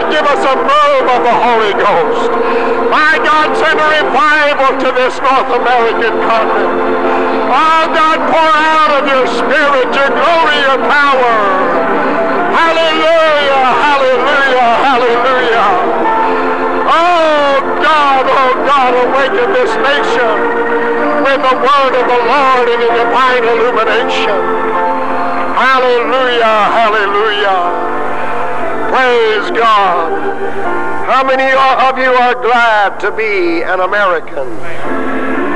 God, give us a move of the Holy Ghost. My God, send a revival to this North American continent. Oh, God, pour out of your spirit, your glory, your power. Hallelujah, hallelujah, hallelujah. Oh, God, oh, God, awaken this nation with the word of the Lord and in divine illumination. Hallelujah, hallelujah. Praise God. How many of you are glad to be an American?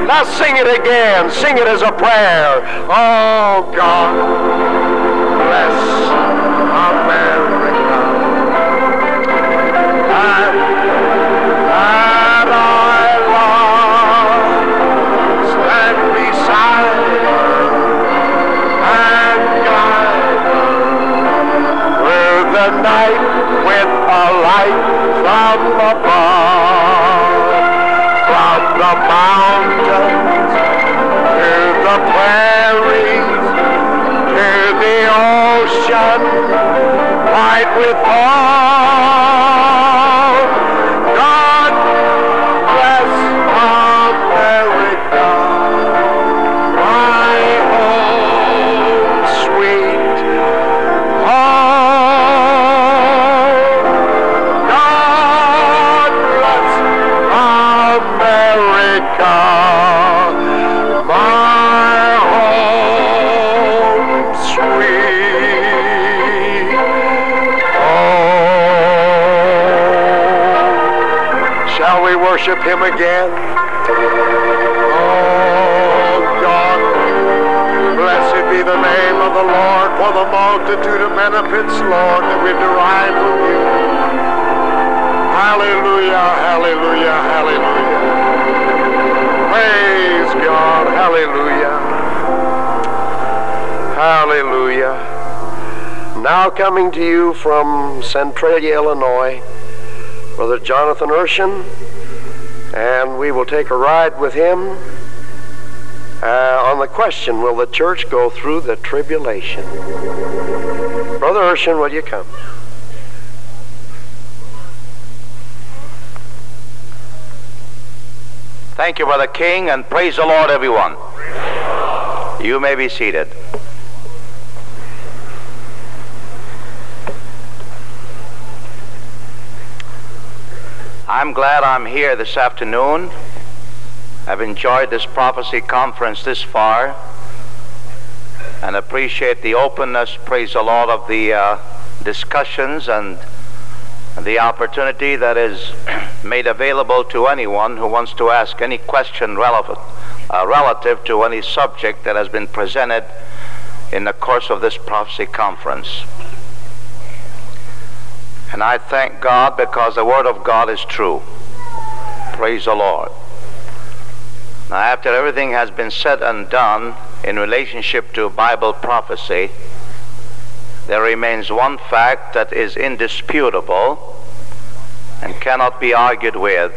Let's sing it again. Sing it as a prayer. Oh, God, bless America. And, and I love stand beside and guide through the night light from above. From the mountains to the prairies to the ocean, white with all. Him again? Oh, God, blessed be the name of the Lord for the multitude of benefits, Lord, that we derive from you. Hallelujah, hallelujah, hallelujah. Praise God, hallelujah. Hallelujah. Now coming to you from Centralia, Illinois, Brother Jonathan Urshan, we will take a ride with him uh, on the question, will the church go through the tribulation? Brother Urshan, will you come? Thank you, Brother King, and praise the Lord, everyone. You may be seated. I'm glad I'm here this afternoon. I've enjoyed this prophecy conference this far and appreciate the openness, praise the Lord, of the uh, discussions and the opportunity that is made available to anyone who wants to ask any question relevant, uh, relative to any subject that has been presented in the course of this prophecy conference. And I thank God because the Word of God is true. Praise the Lord. Now, after everything has been said and done in relationship to Bible prophecy, there remains one fact that is indisputable and cannot be argued with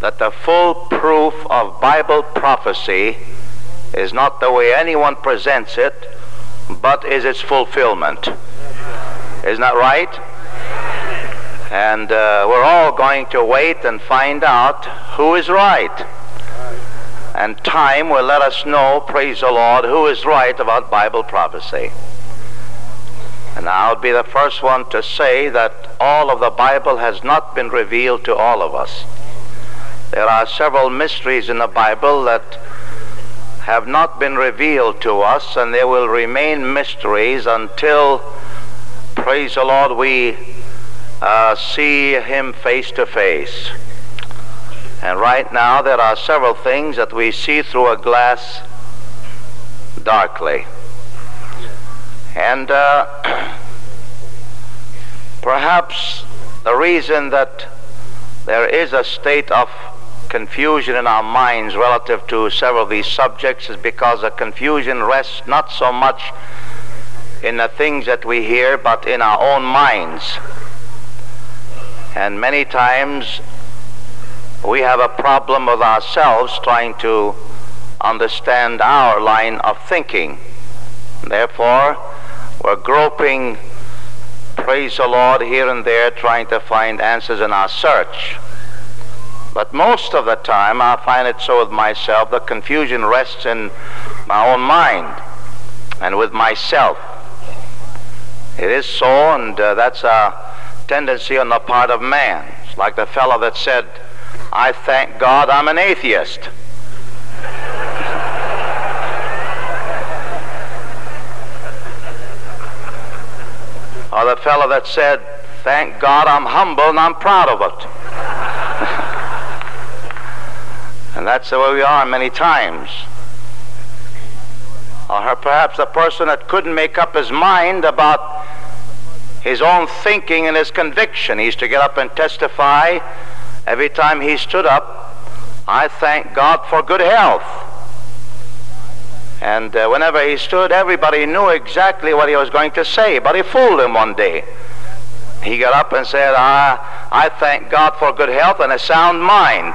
that the full proof of Bible prophecy is not the way anyone presents it, but is its fulfillment. Isn't that right? And uh, we're all going to wait and find out who is right. And time will let us know, praise the Lord, who is right about Bible prophecy. And I'll be the first one to say that all of the Bible has not been revealed to all of us. There are several mysteries in the Bible that have not been revealed to us, and they will remain mysteries until, praise the Lord, we uh, see Him face to face. And right now, there are several things that we see through a glass darkly. And uh, perhaps the reason that there is a state of confusion in our minds relative to several of these subjects is because the confusion rests not so much in the things that we hear, but in our own minds. And many times we have a problem with ourselves trying to understand our line of thinking. Therefore, we're groping, praise the Lord, here and there trying to find answers in our search. But most of the time, I find it so with myself, the confusion rests in my own mind and with myself. It is so, and uh, that's a tendency on the part of man. It's like the fellow that said, I thank God I'm an atheist. or the fellow that said, Thank God I'm humble and I'm proud of it. and that's the way we are many times. Or perhaps the person that couldn't make up his mind about his own thinking and his conviction. He used to get up and testify every time he stood up, I thank God for good health. And uh, whenever he stood, everybody knew exactly what he was going to say, but he fooled him one day. He got up and said, I, I thank God for good health and a sound mind.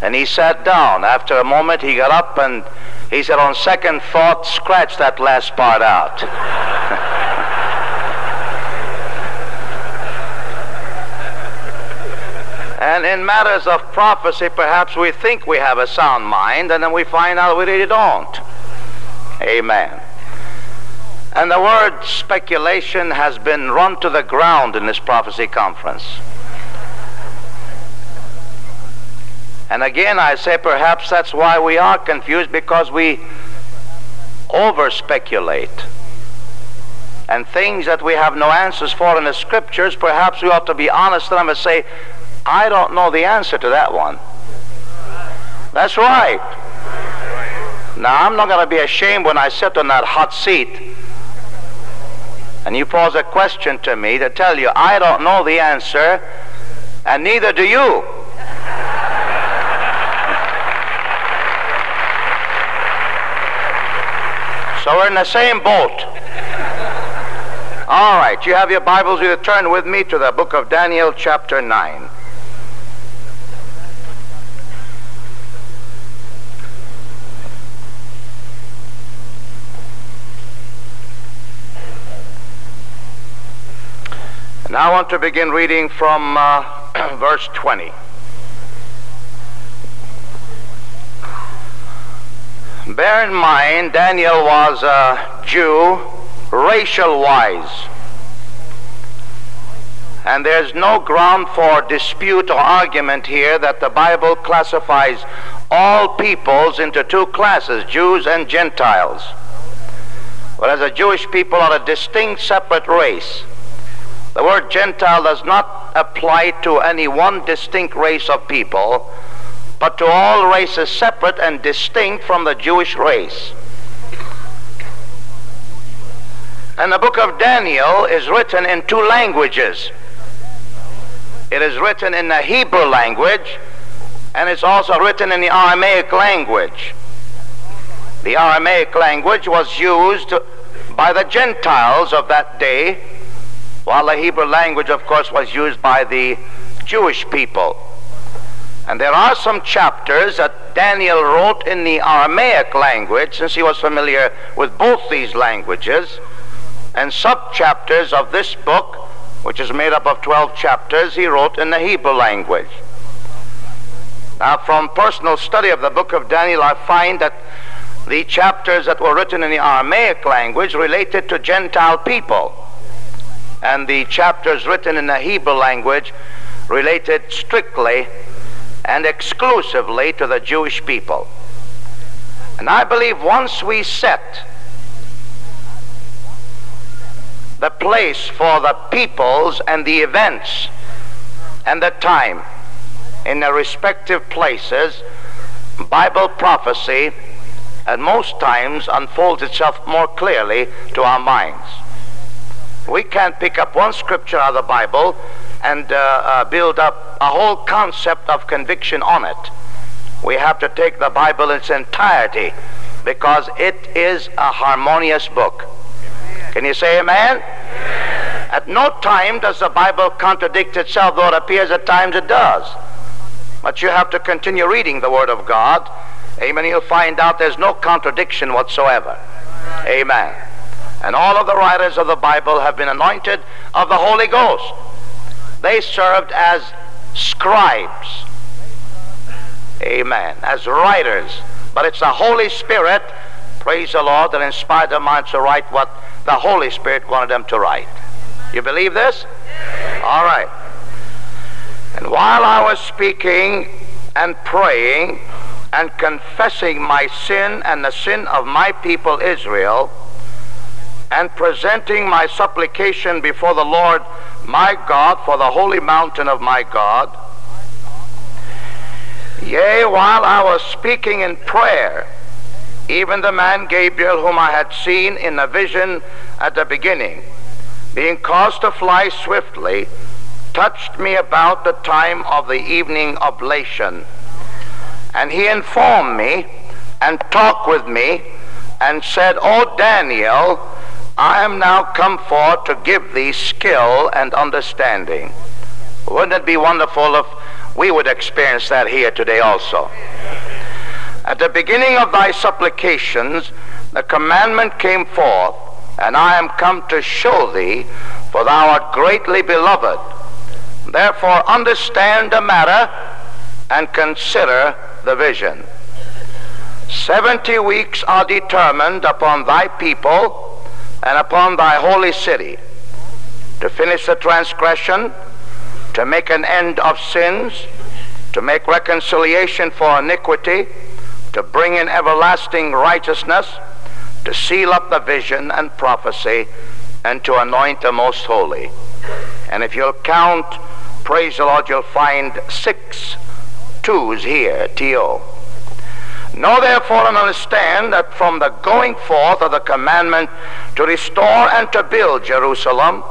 And he sat down. After a moment, he got up and he said, On second thought, scratch that last part out. And in matters of prophecy, perhaps we think we have a sound mind, and then we find out we really don't. Amen. And the word speculation has been run to the ground in this prophecy conference. And again, I say perhaps that's why we are confused because we over speculate. And things that we have no answers for in the scriptures, perhaps we ought to be honest them and say, I don't know the answer to that one. That's right. Now, I'm not going to be ashamed when I sit on that hot seat and you pose a question to me to tell you I don't know the answer, and neither do you. So we're in the same boat. All right, you have your Bibles. You turn with me to the book of Daniel, chapter 9. Now I want to begin reading from uh, verse 20. Bear in mind, Daniel was a Jew, racial wise. And there's no ground for dispute or argument here that the Bible classifies all peoples into two classes, Jews and Gentiles. Whereas the Jewish people are a distinct separate race. The word Gentile does not apply to any one distinct race of people, but to all races separate and distinct from the Jewish race. And the book of Daniel is written in two languages. It is written in the Hebrew language, and it's also written in the Aramaic language. The Aramaic language was used by the Gentiles of that day while the Hebrew language, of course, was used by the Jewish people. And there are some chapters that Daniel wrote in the Aramaic language, since he was familiar with both these languages, and sub-chapters of this book, which is made up of 12 chapters, he wrote in the Hebrew language. Now, from personal study of the book of Daniel, I find that the chapters that were written in the Aramaic language related to Gentile people and the chapters written in the Hebrew language related strictly and exclusively to the Jewish people. And I believe once we set the place for the peoples and the events and the time in their respective places, Bible prophecy at most times unfolds itself more clearly to our minds. We can't pick up one scripture out of the Bible and uh, uh, build up a whole concept of conviction on it. We have to take the Bible in its entirety because it is a harmonious book. Can you say amen? amen? At no time does the Bible contradict itself, though it appears at times it does. But you have to continue reading the Word of God. Amen. You'll find out there's no contradiction whatsoever. Amen. And all of the writers of the Bible have been anointed of the Holy Ghost. They served as scribes. Amen. As writers. But it's the Holy Spirit, praise the Lord, that inspired their minds to write what the Holy Spirit wanted them to write. You believe this? All right. And while I was speaking and praying and confessing my sin and the sin of my people Israel, and presenting my supplication before the Lord my God for the holy mountain of my God, yea, while I was speaking in prayer, even the man Gabriel, whom I had seen in the vision at the beginning, being caused to fly swiftly, touched me about the time of the evening oblation. And he informed me and talked with me and said, O Daniel, I am now come forth to give thee skill and understanding. Wouldn't it be wonderful if we would experience that here today also? At the beginning of thy supplications, the commandment came forth, and I am come to show thee, for thou art greatly beloved. Therefore, understand the matter and consider the vision. Seventy weeks are determined upon thy people and upon thy holy city to finish the transgression, to make an end of sins, to make reconciliation for iniquity, to bring in everlasting righteousness, to seal up the vision and prophecy, and to anoint the most holy. And if you'll count praise the Lord, you'll find six twos here, T-O. Know therefore and understand that from the going forth of the commandment to restore and to build Jerusalem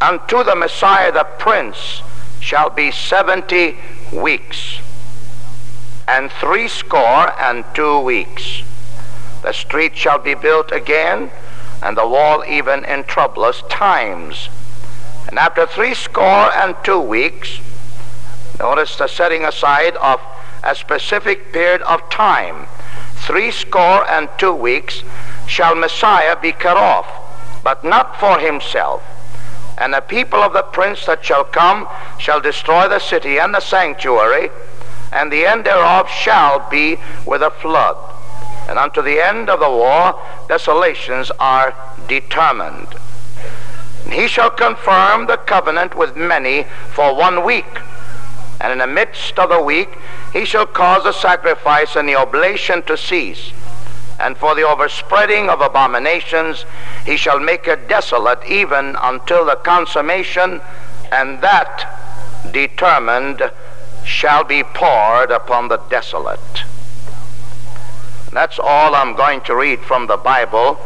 unto the Messiah the Prince shall be seventy weeks and threescore and two weeks. The street shall be built again, and the wall even in troublous times. And after three score and two weeks, notice the setting aside of a specific period of time, three score and two weeks, shall Messiah be cut off, but not for himself. And the people of the prince that shall come shall destroy the city and the sanctuary, and the end thereof shall be with a flood. And unto the end of the war, desolations are determined. And he shall confirm the covenant with many for one week. And in the midst of the week, he shall cause the sacrifice and the oblation to cease. And for the overspreading of abominations, he shall make it desolate even until the consummation, and that determined shall be poured upon the desolate. That's all I'm going to read from the Bible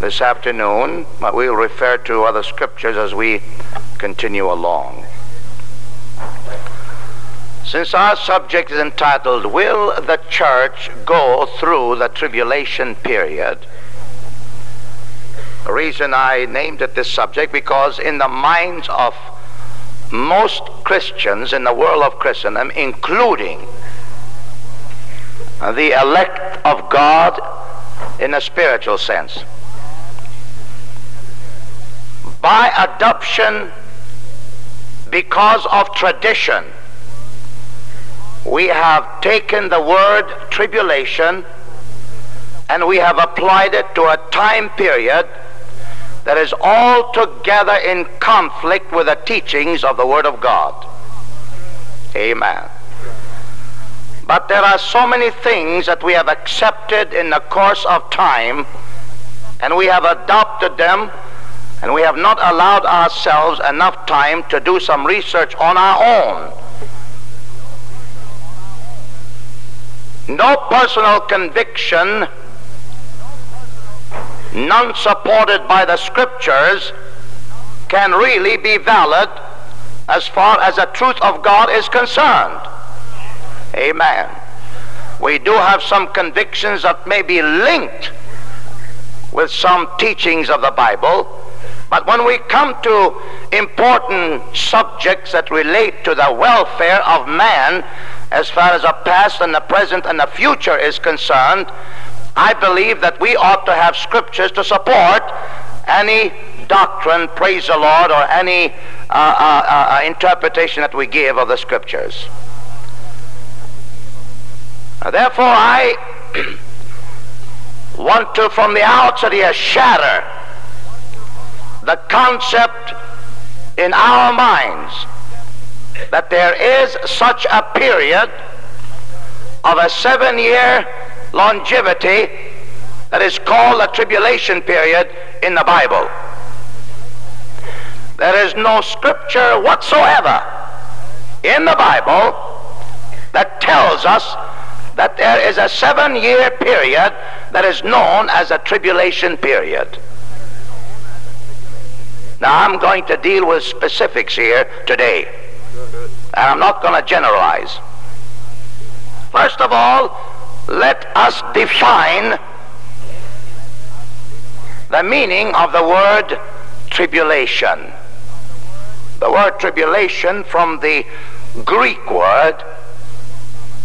this afternoon, but we'll refer to other scriptures as we continue along. Since our subject is entitled, Will the Church Go Through the Tribulation Period? The reason I named it this subject because in the minds of most Christians in the world of Christendom, including the elect of God in a spiritual sense, by adoption because of tradition. We have taken the word tribulation and we have applied it to a time period that is altogether in conflict with the teachings of the Word of God. Amen. But there are so many things that we have accepted in the course of time and we have adopted them and we have not allowed ourselves enough time to do some research on our own. No personal conviction, none supported by the scriptures, can really be valid as far as the truth of God is concerned. Amen. We do have some convictions that may be linked with some teachings of the Bible but when we come to important subjects that relate to the welfare of man, as far as the past and the present and the future is concerned, I believe that we ought to have scriptures to support any doctrine, praise the Lord, or any uh, uh, uh, interpretation that we give of the scriptures. Therefore, I want to, from the outset here, shatter the concept in our minds that there is such a period of a seven year longevity that is called the tribulation period in the Bible. There is no scripture whatsoever in the Bible that tells us that there is a seven year period that is known as a tribulation period. Now, I'm going to deal with specifics here today, and I'm not going to generalize. First of all, let us define the meaning of the word tribulation. The word tribulation from the Greek word,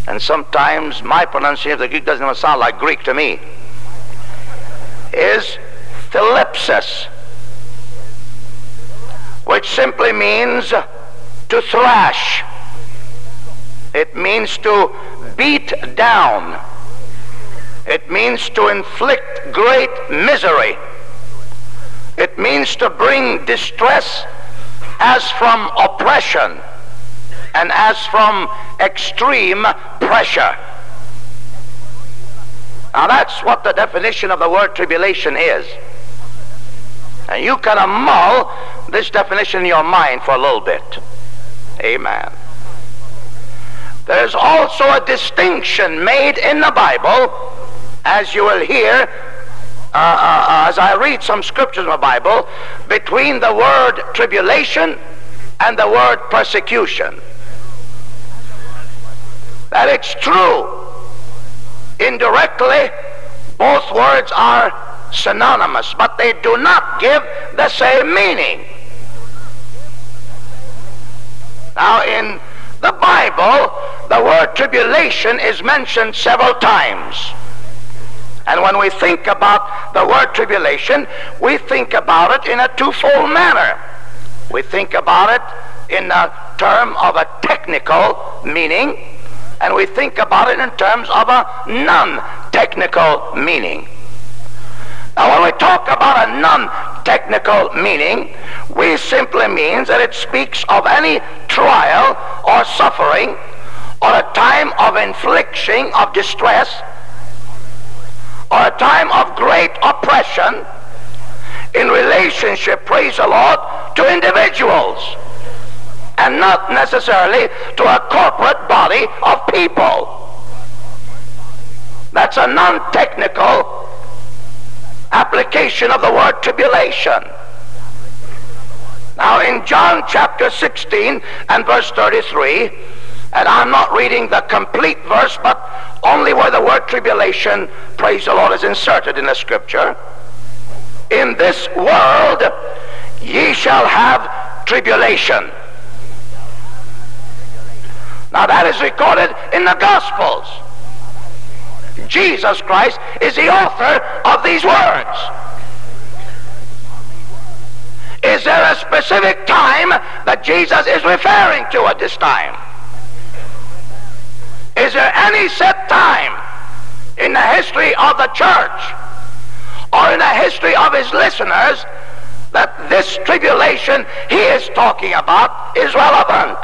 and sometimes my pronunciation of the Greek doesn't even sound like Greek to me, is thlipsis, which simply means to thrash. It means to beat down. It means to inflict great misery. It means to bring distress as from oppression and as from extreme pressure. Now that's what the definition of the word tribulation is. And you kind of mull this definition in your mind for a little bit. Amen. There's also a distinction made in the Bible, as you will hear uh, uh, uh, as I read some scriptures in the Bible, between the word tribulation and the word persecution. That it's true. Indirectly, both words are synonymous, but they do not give the same meaning. Now, in the Bible, the word tribulation is mentioned several times. And when we think about the word tribulation, we think about it in a twofold manner. We think about it in the term of a technical meaning, and we think about it in terms of a non-technical meaning. Now, when we talk about a non-technical meaning, we simply means that it speaks of any trial or suffering or a time of infliction of distress or a time of great oppression in relationship, praise the Lord, to individuals and not necessarily to a corporate body of people. That's a non-technical application of the word tribulation. Now in John chapter 16 and verse 33, and I'm not reading the complete verse, but only where the word tribulation, praise the Lord, is inserted in the scripture. In this world ye shall have tribulation. Now that is recorded in the Gospels. Jesus Christ is the author of these words. Is there a specific time that Jesus is referring to at this time? Is there any set time in the history of the church or in the history of his listeners that this tribulation he is talking about is relevant?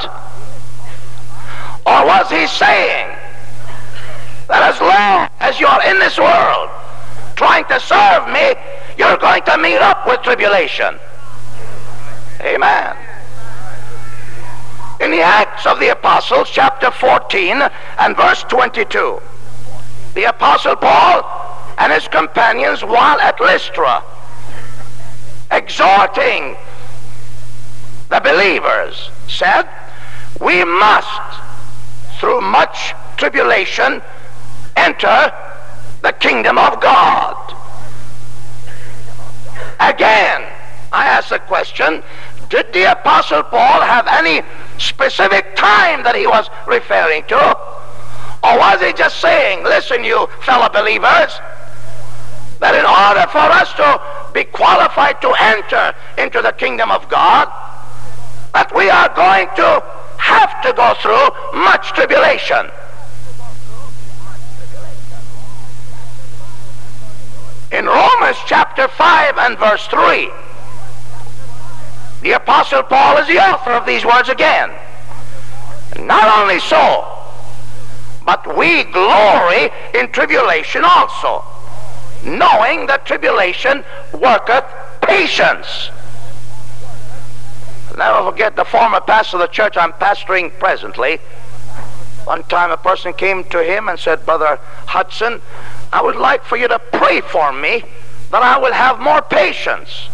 Or was he saying that as long as you're in this world trying to serve me, you're going to meet up with tribulation? Amen in the Acts of the Apostles, chapter 14 and verse 22. The Apostle Paul and his companions, while at Lystra, exhorting the believers, said, We must, through much tribulation, enter the kingdom of God. Again, I ask the question did the Apostle Paul have any specific time that he was referring to? Or was he just saying, listen, you fellow believers, that in order for us to be qualified to enter into the kingdom of God, that we are going to have to go through much tribulation. In Romans chapter 5 and verse 3, the Apostle Paul is the author of these words again. Not only so, but we glory in tribulation also, knowing that tribulation worketh patience. Never forget the former pastor of the church I'm pastoring presently. One time a person came to him and said, Brother Hudson, I would like for you to pray for me that I will have more patience.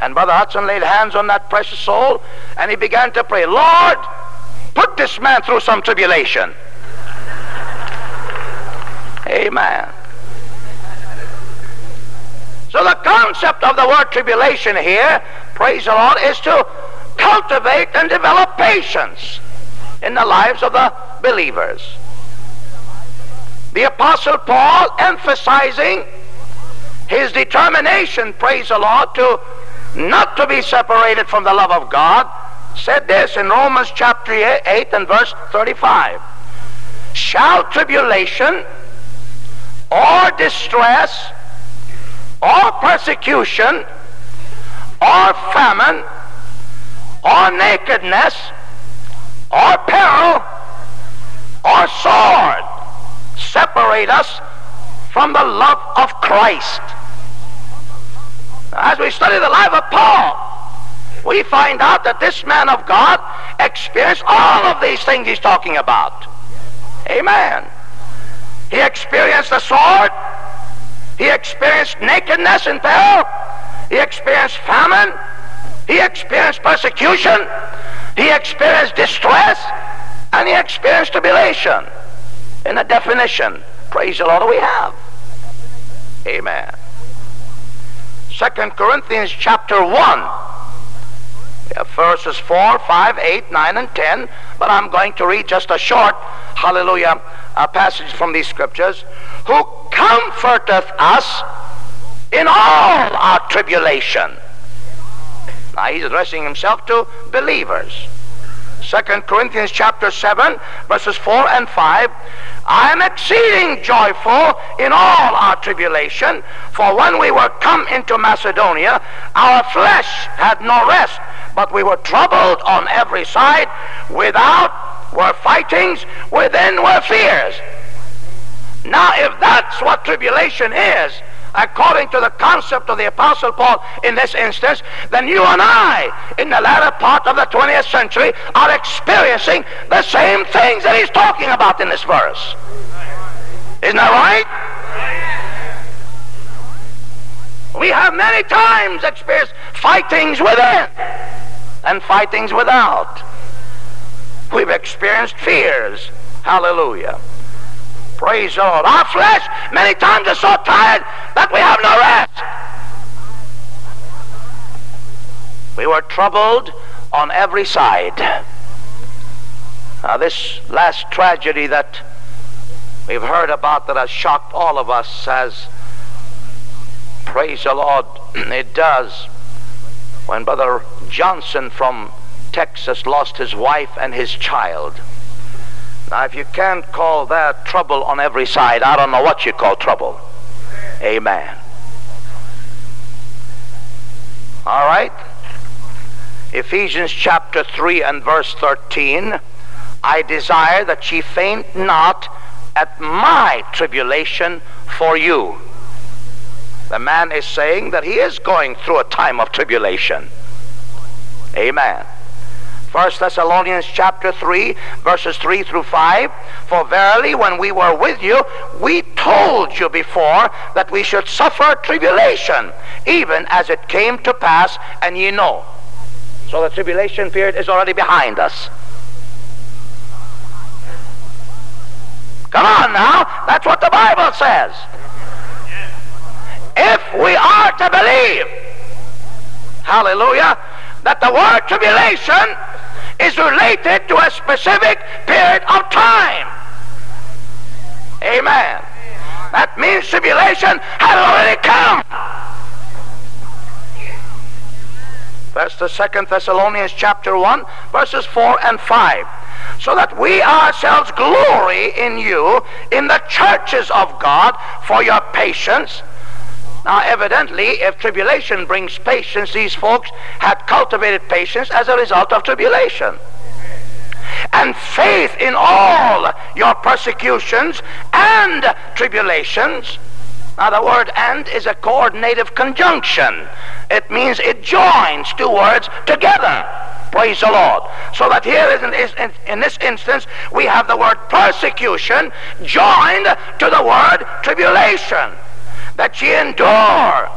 And Brother Hudson laid hands on that precious soul and he began to pray, Lord, put this man through some tribulation. Amen. So the concept of the word tribulation here, praise the Lord, is to cultivate and develop patience in the lives of the believers. The Apostle Paul emphasizing his determination, praise the Lord, to not to be separated from the love of God, said this in Romans chapter 8 and verse 35. Shall tribulation or distress or persecution or famine or nakedness or peril or sword separate us from the love of Christ? As we study the life of Paul, we find out that this man of God experienced all of these things he's talking about. Amen. He experienced the sword. He experienced nakedness and peril. He experienced famine. He experienced persecution. He experienced distress. And he experienced tribulation. In the definition, praise the Lord, we have. Amen. Second Corinthians chapter 1. We have verses 4, 5, 8, 9, and 10, but I'm going to read just a short, hallelujah, uh, passage from these scriptures. Who comforteth us in all our tribulation. Now he's addressing himself to believers. Second Corinthians chapter 7, verses 4 and 5. I am exceeding joyful in all our tribulation, for when we were come into Macedonia, our flesh had no rest, but we were troubled on every side. Without were fightings, within were fears. Now, if that's what tribulation is, according to the concept of the Apostle Paul in this instance, then you and I, in the latter part of the 20th century, are experiencing the same things that he's talking about in this verse. Isn't that right? We have many times experienced fightings within and fightings without. We've experienced fears. Hallelujah. Praise the Lord. Our flesh many times is so tired that we have no rest. We were troubled on every side. Now, this last tragedy that we've heard about that has shocked all of us has, praise the Lord, it does. When Brother Johnson from Texas lost his wife and his child. Now, if you can't call that trouble on every side, I don't know what you call trouble. Amen. All right. Ephesians chapter 3 and verse 13. I desire that ye faint not at my tribulation for you. The man is saying that he is going through a time of tribulation. Amen. 1 Thessalonians chapter 3, verses 3 through 5. For verily, when we were with you, we told you before that we should suffer tribulation, even as it came to pass, and ye know. So the tribulation period is already behind us. Come on now, that's what the Bible says. If we are to believe, hallelujah, that the word tribulation is related to a specific period of time. Amen. That means tribulation had already come. That's the Second Thessalonians chapter 1, verses 4 and 5. So that we ourselves glory in you, in the churches of God, for your patience. Now, evidently, if tribulation brings patience, these folks had cultivated patience as a result of tribulation and faith in all your persecutions and tribulations. Now, the word and is a coordinative conjunction. It means it joins two words together. Praise the Lord. So that here in, in this instance, we have the word persecution joined to the word tribulation. That ye endure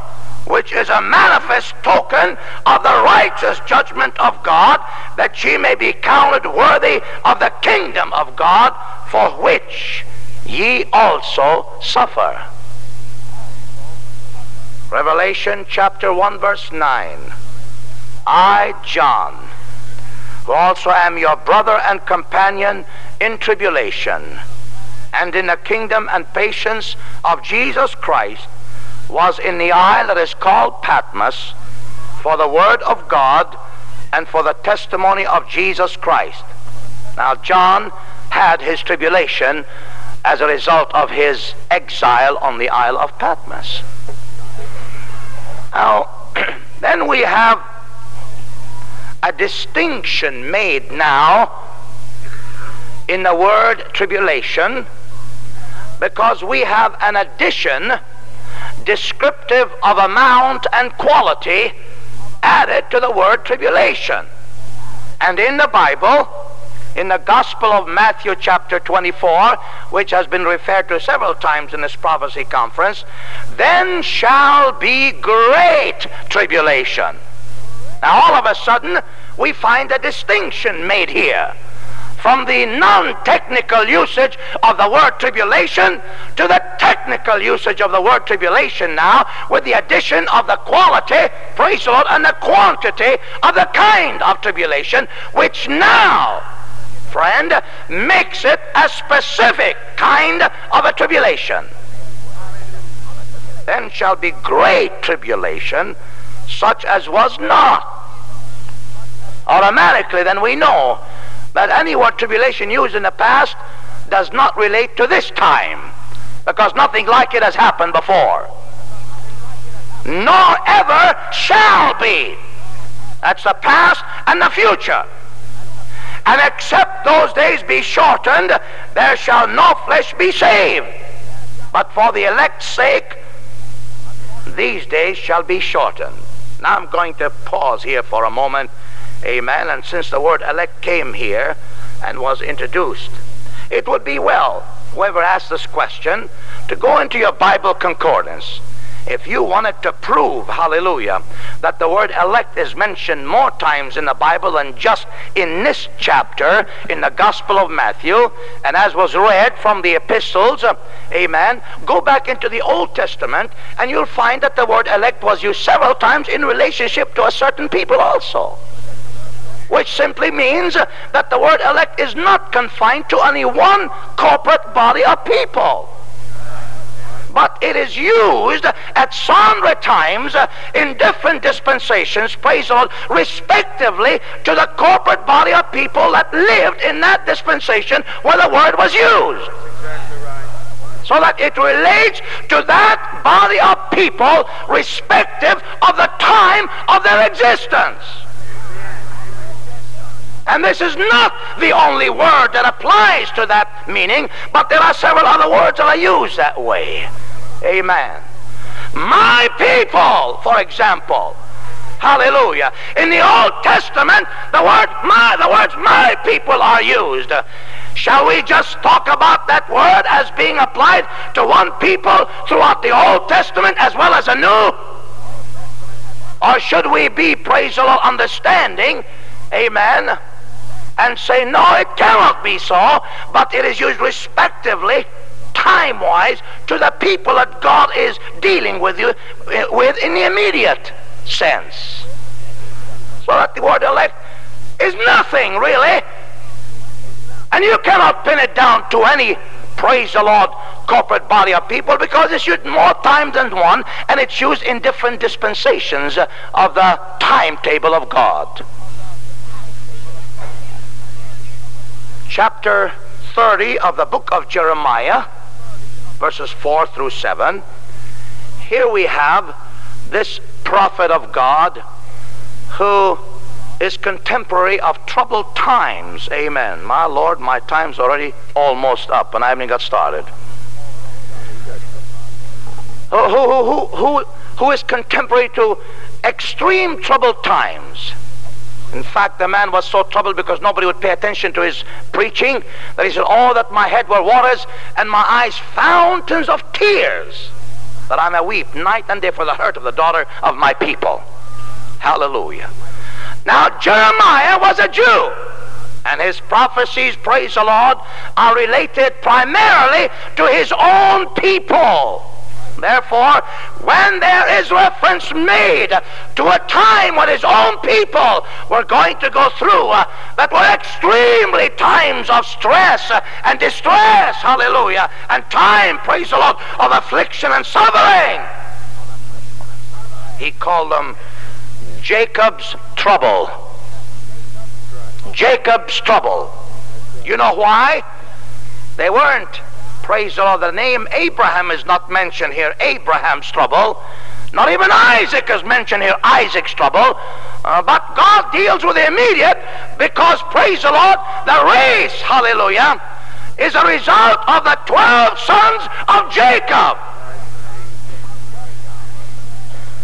which is a manifest token of the righteous judgment of God, that ye may be counted worthy of the kingdom of God, for which ye also suffer. Revelation chapter 1, verse 9. I, John, who also am your brother and companion in tribulation, and in the kingdom and patience of Jesus Christ, was in the isle that is called Patmos for the word of God and for the testimony of Jesus Christ. Now, John had his tribulation as a result of his exile on the Isle of Patmos. Now, then we have a distinction made now in the word tribulation because we have an addition descriptive of amount and quality added to the word tribulation. And in the Bible, in the Gospel of Matthew, chapter 24, which has been referred to several times in this prophecy conference, then shall be great tribulation. Now, all of a sudden, we find a distinction made here from the non-technical usage of the word tribulation to the technical usage of the word tribulation now with the addition of the quality, praise the Lord, and the quantity of the kind of tribulation which now friend, makes it a specific kind of a tribulation. Then shall be great tribulation, such as was not. Automatically, then we know that any word tribulation used in the past does not relate to this time because nothing like it has happened before. Nor ever shall be. That's the past and the future. And except those days be shortened, there shall no flesh be saved. But for the elect's sake, these days shall be shortened. Now I'm going to pause here for a moment Amen. And since the word elect came here and was introduced, it would be well, whoever asked this question, to go into your Bible concordance. If you wanted to prove, hallelujah, that the word elect is mentioned more times in the Bible than just in this chapter in the Gospel of Matthew, and as was read from the epistles, uh, amen, go back into the Old Testament and you'll find that the word elect was used several times in relationship to a certain people also which simply means that the word elect is not confined to any one corporate body of people. But it is used at sundry times in different dispensations, praise the Lord, respectively to the corporate body of people that lived in that dispensation where the word was used so that it relates to that body of people respective of the time of their existence. And this is not the only word that applies to that meaning, but there are several other words that are used that way. Amen. My people, for example. Hallelujah. In the Old Testament, the word my, the words my people are used. Shall we just talk about that word as being applied to one people throughout the Old Testament as well as a new? Or should we be, praise the Lord, understanding, amen, and say, no, it cannot be so, but it is used respectively, time wise, to the people that God is dealing with you eh, with in the immediate sense. So that the word elect is nothing really. And you cannot pin it down to any, praise the Lord, corporate body of people because it's used more times than one and it's used in different dispensations of the timetable of God. Chapter 30 of the book of Jeremiah, verses 4 through 7. Here we have this prophet of God who is contemporary of troubled times. Amen. My Lord, my time's already almost up and I haven't got started. Who, who, who, who, who is contemporary to extreme troubled times. In fact, the man was so troubled because nobody would pay attention to his preaching that he said, Oh, that my head were waters and my eyes fountains of tears, that I may weep night and day for the hurt of the daughter of my people. Hallelujah. Now, Jeremiah was a Jew, and his prophecies, praise the Lord, are related primarily to his own people. Therefore, when there is reference made to a time when his own people were going to go through uh, that were extremely times of stress and distress, hallelujah, and time, praise the Lord, of affliction and suffering, he called them Jacob's trouble. Jacob's trouble. You know why? They weren't praise the Lord, the name Abraham is not mentioned here. Abraham's trouble. Not even Isaac is mentioned here, Isaac's trouble. Uh, but God deals with the immediate because, praise the Lord, the race, hallelujah, is a result of the 12 sons of Jacob.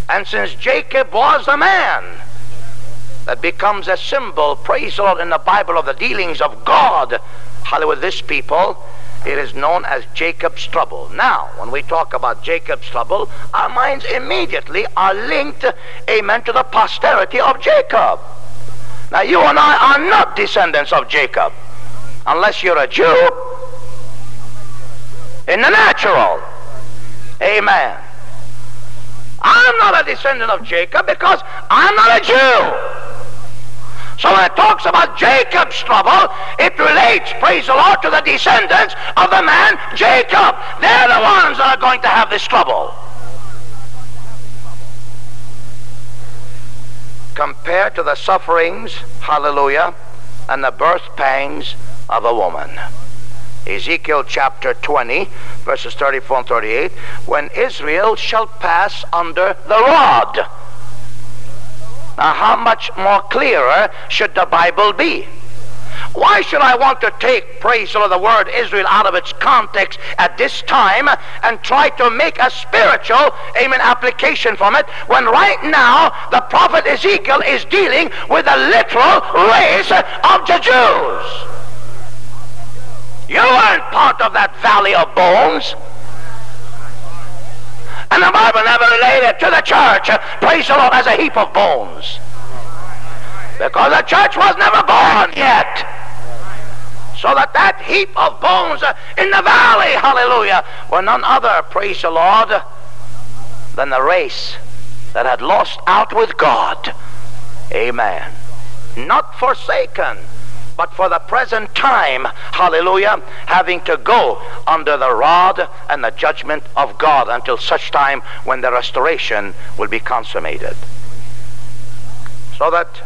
And since Jacob was the man that becomes a symbol, praise the Lord, in the Bible of the dealings of God, hallelujah, with this people, it is known as Jacob's trouble. Now, when we talk about Jacob's trouble, our minds immediately are linked, amen, to the posterity of Jacob. Now, you and I are not descendants of Jacob, unless you're a Jew in the natural. Amen. I'm not a descendant of Jacob because I'm not a Jew. So when it talks about Jacob's trouble, it relates, praise the Lord, to the descendants of the man Jacob. They're the ones that are going to have this trouble. Compared to the sufferings, hallelujah, and the birth pangs of a woman. Ezekiel chapter 20, verses 34 and 38, when Israel shall pass under the rod now, how much more clearer should the Bible be? Why should I want to take, praise of the word Israel out of its context at this time and try to make a spiritual, amen, application from it when right now the prophet Ezekiel is dealing with the literal race of the Jews? You weren't part of that valley of bones. And the Bible never related to the church, praise the Lord, as a heap of bones. Because the church was never born yet. So that that heap of bones uh, in the valley, hallelujah, were none other, praise the Lord, than the race that had lost out with God. Amen. Not forsaken but for the present time, hallelujah, having to go under the rod and the judgment of God until such time when the restoration will be consummated. So that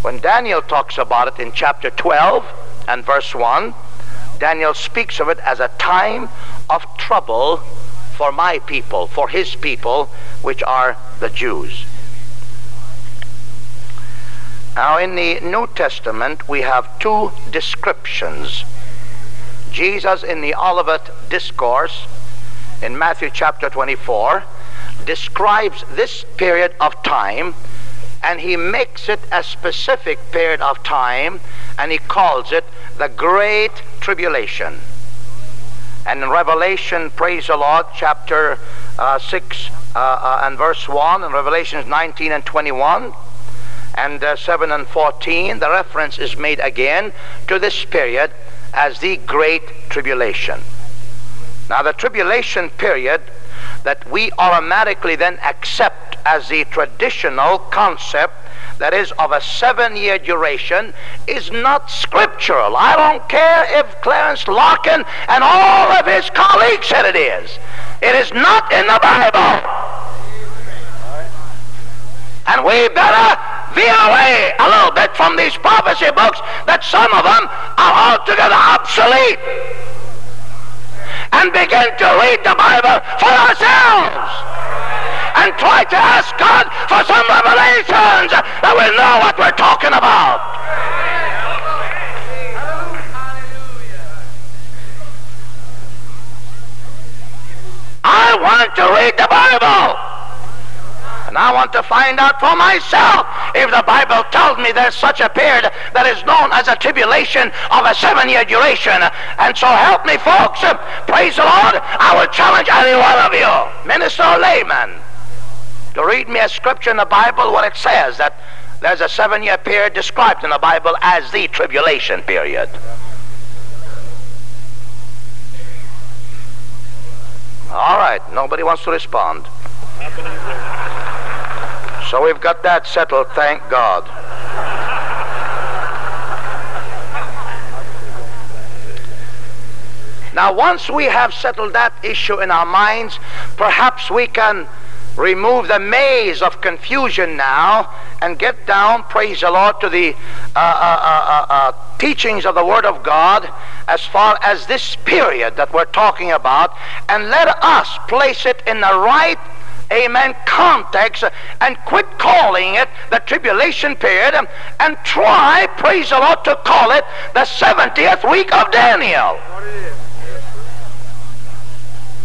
when Daniel talks about it in chapter 12 and verse 1, Daniel speaks of it as a time of trouble for my people, for his people, which are the Jews. Now, in the New Testament, we have two descriptions. Jesus, in the Olivet Discourse, in Matthew chapter 24, describes this period of time, and he makes it a specific period of time, and he calls it the Great Tribulation. And in Revelation, praise the Lord, chapter uh, 6 uh, uh, and verse 1, and Revelations 19 and 21, and uh, 7 and 14, the reference is made again to this period as the Great Tribulation. Now, the tribulation period that we automatically then accept as the traditional concept that is of a seven year duration, is not scriptural. I don't care if Clarence Larkin and all of his colleagues said it is. It is not in the Bible. And we better veer away a little bit from these prophecy books that some of them are altogether obsolete and begin to read the Bible for ourselves and try to ask God for some revelations that we know what we're talking about. I want to read the Bible. And I want to find out for myself if the Bible tells me there's such a period that is known as a tribulation of a seven-year duration. And so help me, folks. Praise the Lord. I will challenge any one of you, minister or layman, to read me a scripture in the Bible where it says that there's a seven-year period described in the Bible as the tribulation period. All right, nobody wants to respond. So we've got that settled, thank God. Now, once we have settled that issue in our minds, perhaps we can remove the maze of confusion now and get down, praise the Lord, to the uh, uh, uh, uh, uh teachings of the Word of God as far as this period that we're talking about, and let us place it in the right amen, context uh, and quit calling it the tribulation period um, and try, praise the Lord, to call it the 70th week of Daniel.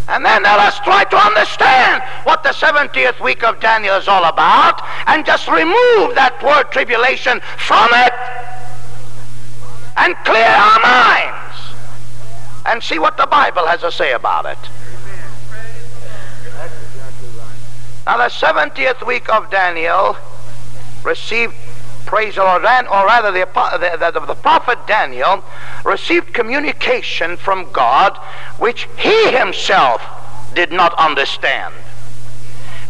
And then let us try to understand what the 70th week of Daniel is all about and just remove that word tribulation from it and clear our minds and see what the Bible has to say about it. Now, the 70th week of Daniel received, praise the Lord, or rather, the, the, the, the prophet Daniel received communication from God which he himself did not understand.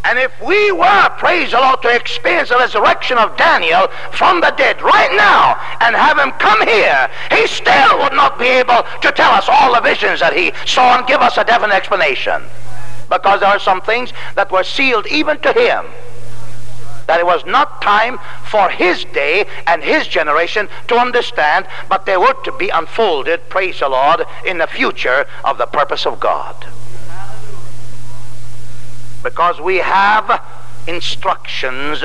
And if we were, praise the Lord, to experience the resurrection of Daniel from the dead right now and have him come here, he still would not be able to tell us all the visions that he saw and give us a definite explanation because there are some things that were sealed even to him that it was not time for his day and his generation to understand, but they were to be unfolded, praise the Lord, in the future of the purpose of God. Because we have instructions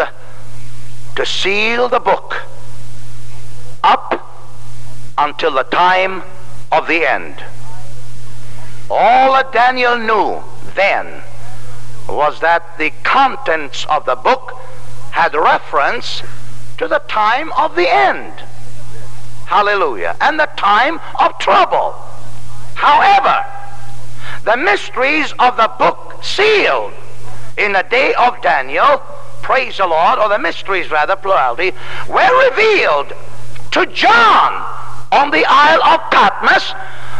to seal the book up until the time of the end. All that Daniel knew then was that the contents of the book had reference to the time of the end. Hallelujah. And the time of trouble. However, the mysteries of the book sealed in the day of Daniel, praise the Lord, or the mysteries rather, plurality, were revealed to John on the Isle of Patmos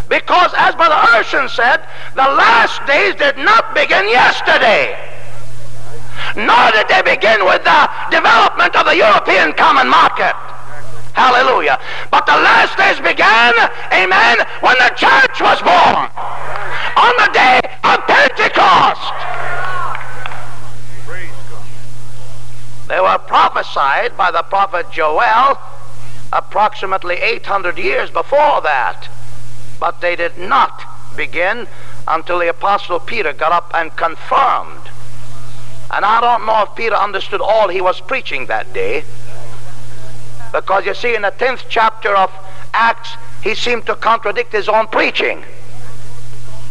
because, as Brother Urshan said, the last days did not begin yesterday. Nor did they begin with the development of the European common market. Hallelujah. But the last days began, amen, when the church was born. On the day of Pentecost. They were prophesied by the prophet Joel approximately 800 years before that. But they did not begin until the Apostle Peter got up and confirmed. And I don't know if Peter understood all he was preaching that day. Because you see, in the 10th chapter of Acts, he seemed to contradict his own preaching.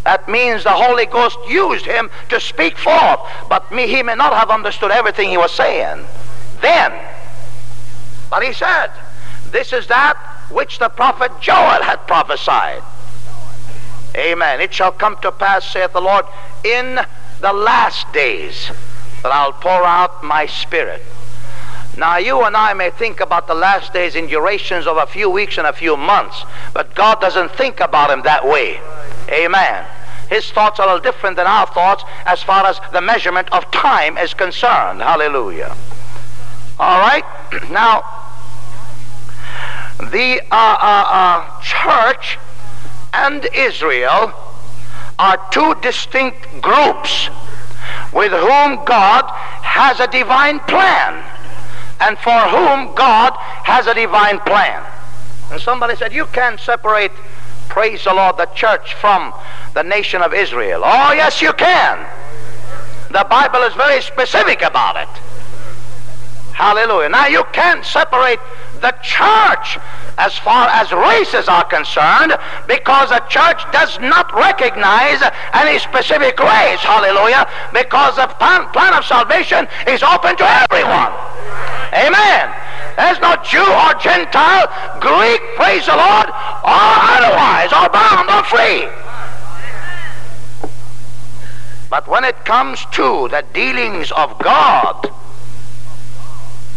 That means the Holy Ghost used him to speak forth, but me, he may not have understood everything he was saying then. But he said, This is that which the prophet Joel had prophesied. Amen. It shall come to pass, saith the Lord, in the last days that I'll pour out my spirit. Now, you and I may think about the last days in durations of a few weeks and a few months, but God doesn't think about them that way. Amen. His thoughts are a little different than our thoughts as far as the measurement of time is concerned. Hallelujah. All right? now, the uh, uh, uh, church and Israel are two distinct groups with whom God has a divine plan and for whom God has a divine plan. And somebody said, You can't separate, praise the Lord, the church from the nation of Israel. Oh, yes, you can. The Bible is very specific about it. Hallelujah. Now, you can't separate the church as far as races are concerned because the church does not recognize any specific race. Hallelujah. Because the plan, plan of salvation is open to everyone. Amen. There's no Jew or Gentile, Greek, praise the Lord, or otherwise, or bound or free. But when it comes to the dealings of God,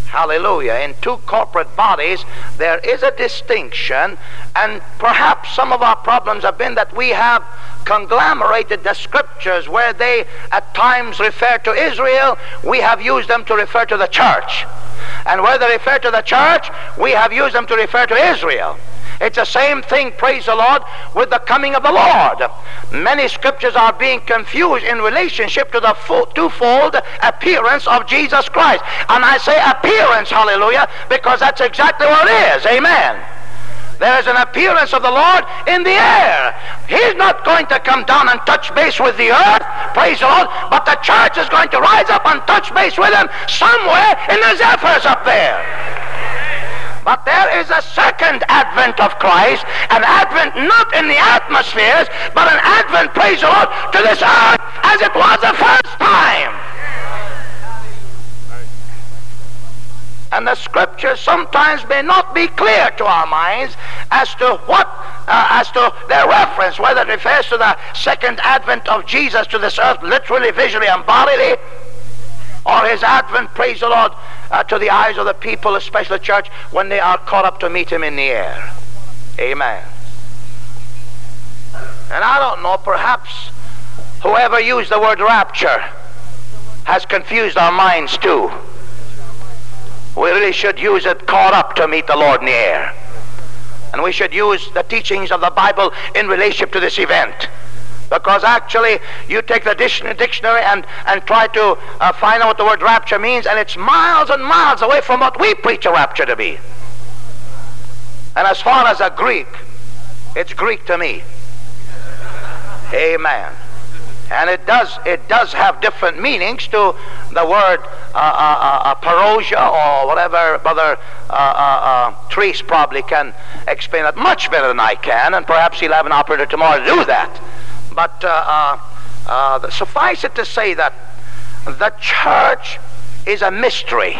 hallelujah, in two corporate bodies, there is a distinction, and perhaps some of our problems have been that we have conglomerated the scriptures where they at times refer to Israel, we have used them to refer to the church. And where they refer to the church, we have used them to refer to Israel. It's the same thing, praise the Lord, with the coming of the Lord. Many scriptures are being confused in relationship to the twofold appearance of Jesus Christ. And I say appearance, hallelujah, because that's exactly what it is. Amen. There is an appearance of the Lord in the air. He's not going to come down and touch base with the earth, praise the Lord, but the church is going to rise up and touch base with him somewhere in the zephyrs up there. But there is a second advent of Christ, an advent not in the atmospheres, but an advent, praise the Lord, to this earth as it was the first time. And the scriptures sometimes may not be clear to our minds as to what, uh, as to their reference, whether it refers to the second advent of Jesus to this earth, literally, visually, and bodily, or his advent, praise the Lord, uh, to the eyes of the people, especially the church, when they are caught up to meet him in the air. Amen. And I don't know, perhaps whoever used the word rapture has confused our minds too. We really should use it caught up to meet the Lord in the air. And we should use the teachings of the Bible in relationship to this event. Because actually, you take the dictionary and, and try to uh, find out what the word rapture means, and it's miles and miles away from what we preach a rapture to be. And as far as a Greek, it's Greek to me. Amen and it does it does have different meanings to the word uh, uh, uh, parousia or whatever brother uh, uh, uh, Treese probably can explain it much better than I can, and perhaps he'll have an operator tomorrow to do that. But uh, uh, uh, suffice it to say that the church is a mystery,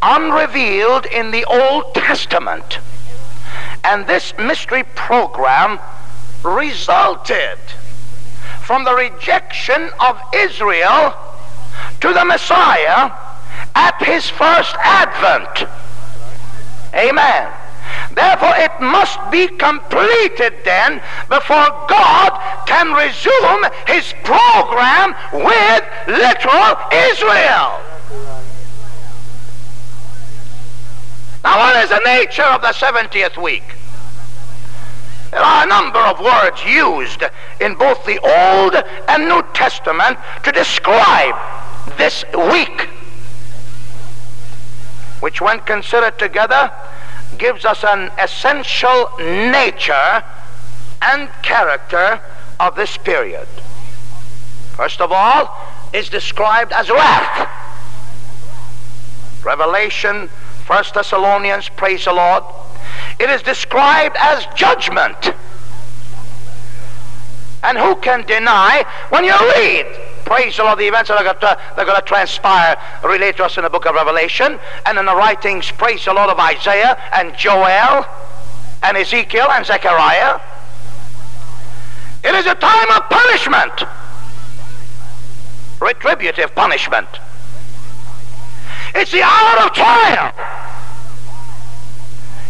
unrevealed in the Old Testament, and this mystery program resulted from the rejection of Israel to the Messiah at his first advent. Amen. Therefore, it must be completed then before God can resume his program with literal Israel. Now, what is the nature of the 70th week? There are a number of words used in both the Old and New Testament to describe this week, which, when considered together, gives us an essential nature and character of this period. First of all, is described as wrath. Revelation, First Thessalonians, praise the Lord, it is described as judgment. And who can deny when you read, praise the Lord, the events that are going to, they're going to transpire, relate to us in the book of Revelation, and in the writings, praise the Lord, of Isaiah and Joel and Ezekiel and Zechariah. It is a time of punishment, retributive punishment. It's the hour of trial.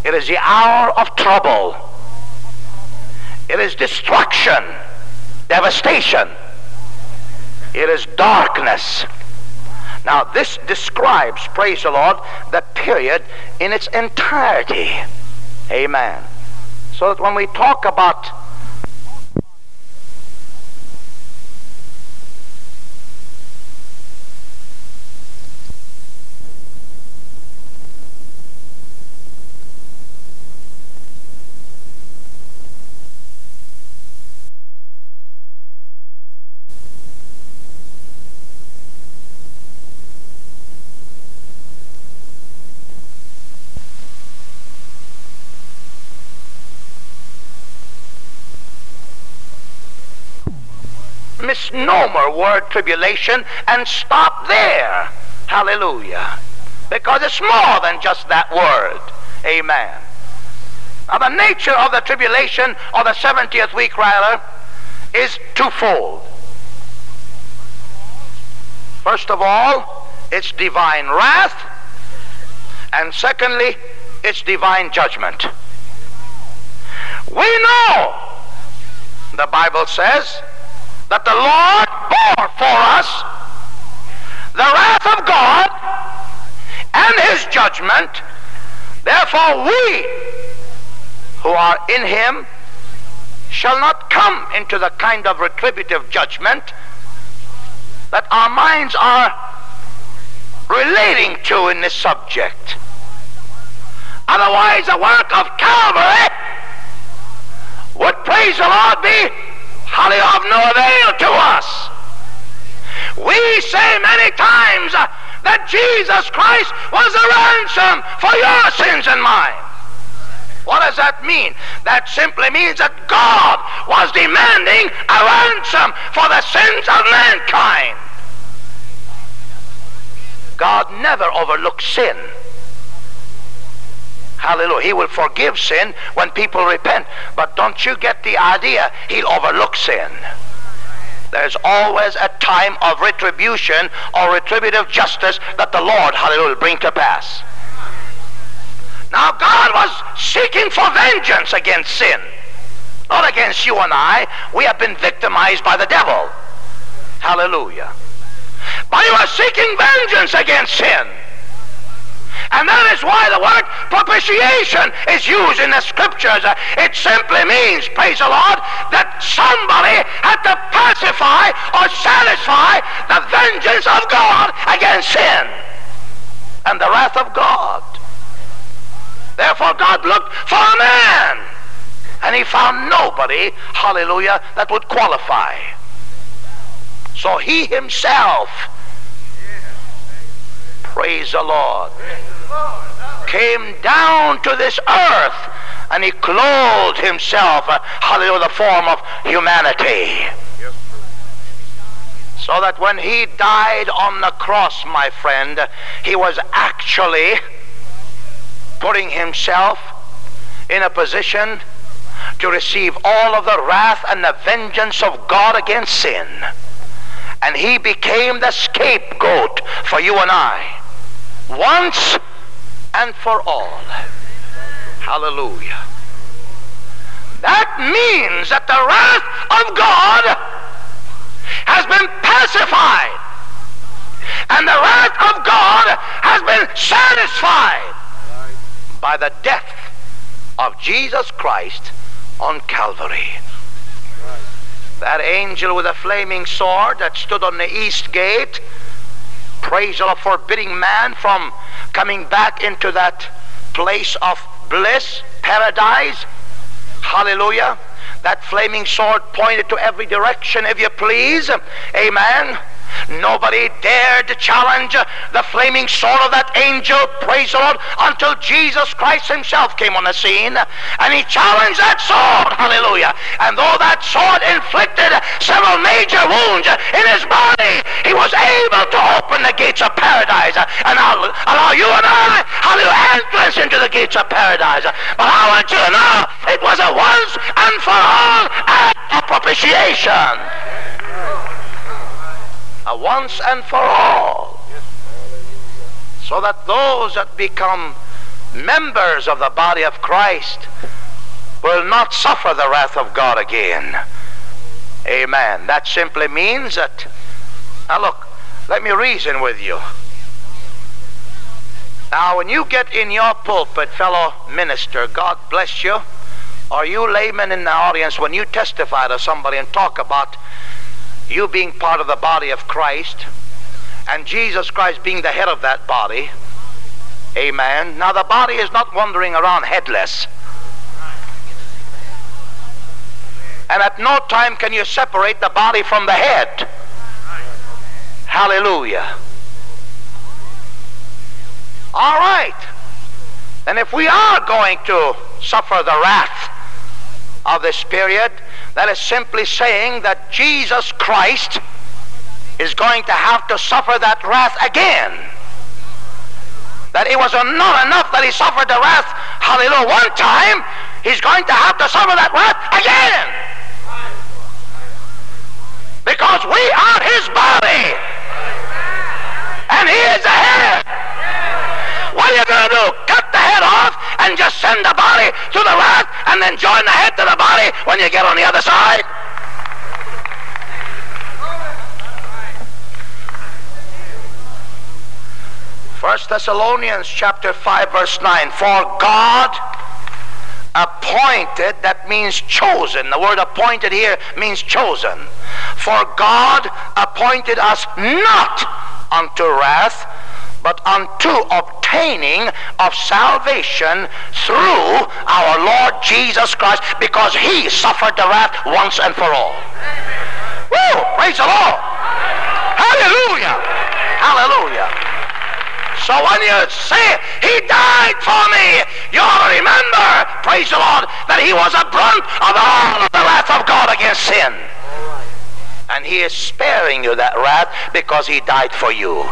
It is the hour of trouble. It is destruction, devastation. It is darkness. Now, this describes, praise the Lord, the period in its entirety. Amen. So that when we talk about misnomer word tribulation and stop there. Hallelujah. Because it's more than just that word. Amen. Now, the nature of the tribulation, or the 70th week rather, is twofold. First of all, it's divine wrath, and secondly, it's divine judgment. We know, the Bible says, that the Lord bore for us the wrath of God and his judgment. Therefore, we who are in him shall not come into the kind of retributive judgment that our minds are relating to in this subject. Otherwise, the work of Calvary would, praise the Lord, be Holly of no avail to us. We say many times uh, that Jesus Christ was a ransom for your sins and mine. What does that mean? That simply means that God was demanding a ransom for the sins of mankind. God never overlooks sin. Hallelujah. He will forgive sin when people repent. But don't you get the idea? He'll overlook sin. There's always a time of retribution or retributive justice that the Lord, hallelujah, will bring to pass. Now, God was seeking for vengeance against sin, not against you and I. We have been victimized by the devil. Hallelujah. But He was seeking vengeance against sin. And that is why the word propitiation is used in the scriptures. It simply means, praise the Lord, that somebody had to pacify or satisfy the vengeance of God against sin and the wrath of God. Therefore, God looked for a man, and he found nobody, hallelujah, that would qualify. So he himself, praise the Lord, came down to this earth and he clothed himself, uh, hallelujah, the form of humanity. So that when he died on the cross, my friend, he was actually putting himself in a position to receive all of the wrath and the vengeance of God against sin. And he became the scapegoat for you and I. Once and for all. Hallelujah. That means that the wrath of God has been pacified and the wrath of God has been satisfied by the death of Jesus Christ on Calvary. That angel with a flaming sword that stood on the east gate, praise Lord, forbidding man from coming back into that place of bliss, paradise. Hallelujah. That flaming sword pointed to every direction, if you please. Amen. Nobody dared to challenge the flaming sword of that angel, praise the Lord, until Jesus Christ himself came on the scene. And he challenged that sword, hallelujah. And though that sword inflicted several major wounds in his body, he was able to open the gates of paradise and allow you and I, hallelujah, entrance into the gates of paradise. But I want you to know it was a once and for all act of propitiation once and for all. So that those that become members of the body of Christ will not suffer the wrath of God again. Amen. That simply means that, now look, Let me reason with you. Now, when you get in your pulpit, fellow minister, God bless you, or you laymen in the audience, when you testify to somebody and talk about you being part of the body of Christ and Jesus Christ being the head of that body, amen. Now, the body is not wandering around headless. And at no time can you separate the body from the head. Hallelujah. All right. And if we are going to suffer the wrath of this period, that is simply saying that Jesus Christ is going to have to suffer that wrath again. That it was not enough that he suffered the wrath, hallelujah, one time, he's going to have to suffer that wrath again. Because we are his body. And he is the head. What are you going to do? Cut the head off and just send the body to the wrath and then join the head to the body when you get on the other side? First Thessalonians chapter 5 verse 9 for God appointed that means chosen. The word appointed here means chosen. For God appointed us not unto wrath but unto obtaining of salvation through our Lord Jesus Christ because he suffered the wrath once and for all. Woo! Praise the Lord! Hallelujah! Hallelujah! So when you say he died for me, you ought to remember, praise the Lord, that he was a brunt of all the wrath of God against sin. And he is sparing you that wrath because he died for you.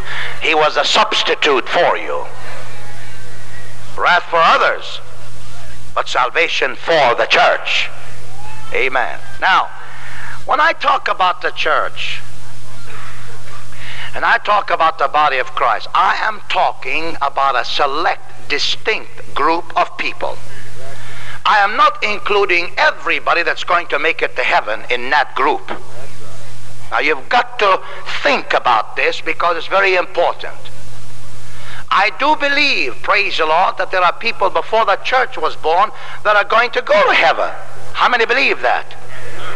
He was a substitute for you. Wrath for others, but salvation for the church. Amen. Now, when I talk about the church, and I talk about the body of Christ, I am talking about a select, distinct group of people. I am not including everybody that's going to make it to heaven in that group. Now you've got to think about this because it's very important. I do believe, praise the Lord, that there are people before the church was born that are going to go to heaven. How many believe that?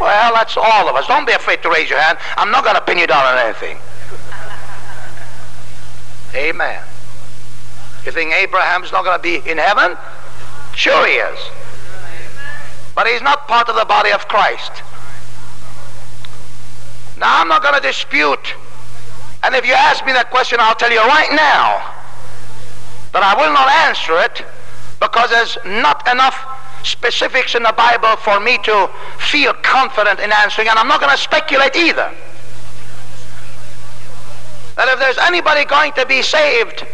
Well, that's all of us. Don't be afraid to raise your hand. I'm not going to pin you down on anything. Amen. You think Abraham's not going to be in heaven? Sure he is. But he's not part of the body of Christ. Now, I'm not going to dispute. And if you ask me that question, I'll tell you right now that I will not answer it because there's not enough specifics in the Bible for me to feel confident in answering, and I'm not going to speculate either. That if there's anybody going to be saved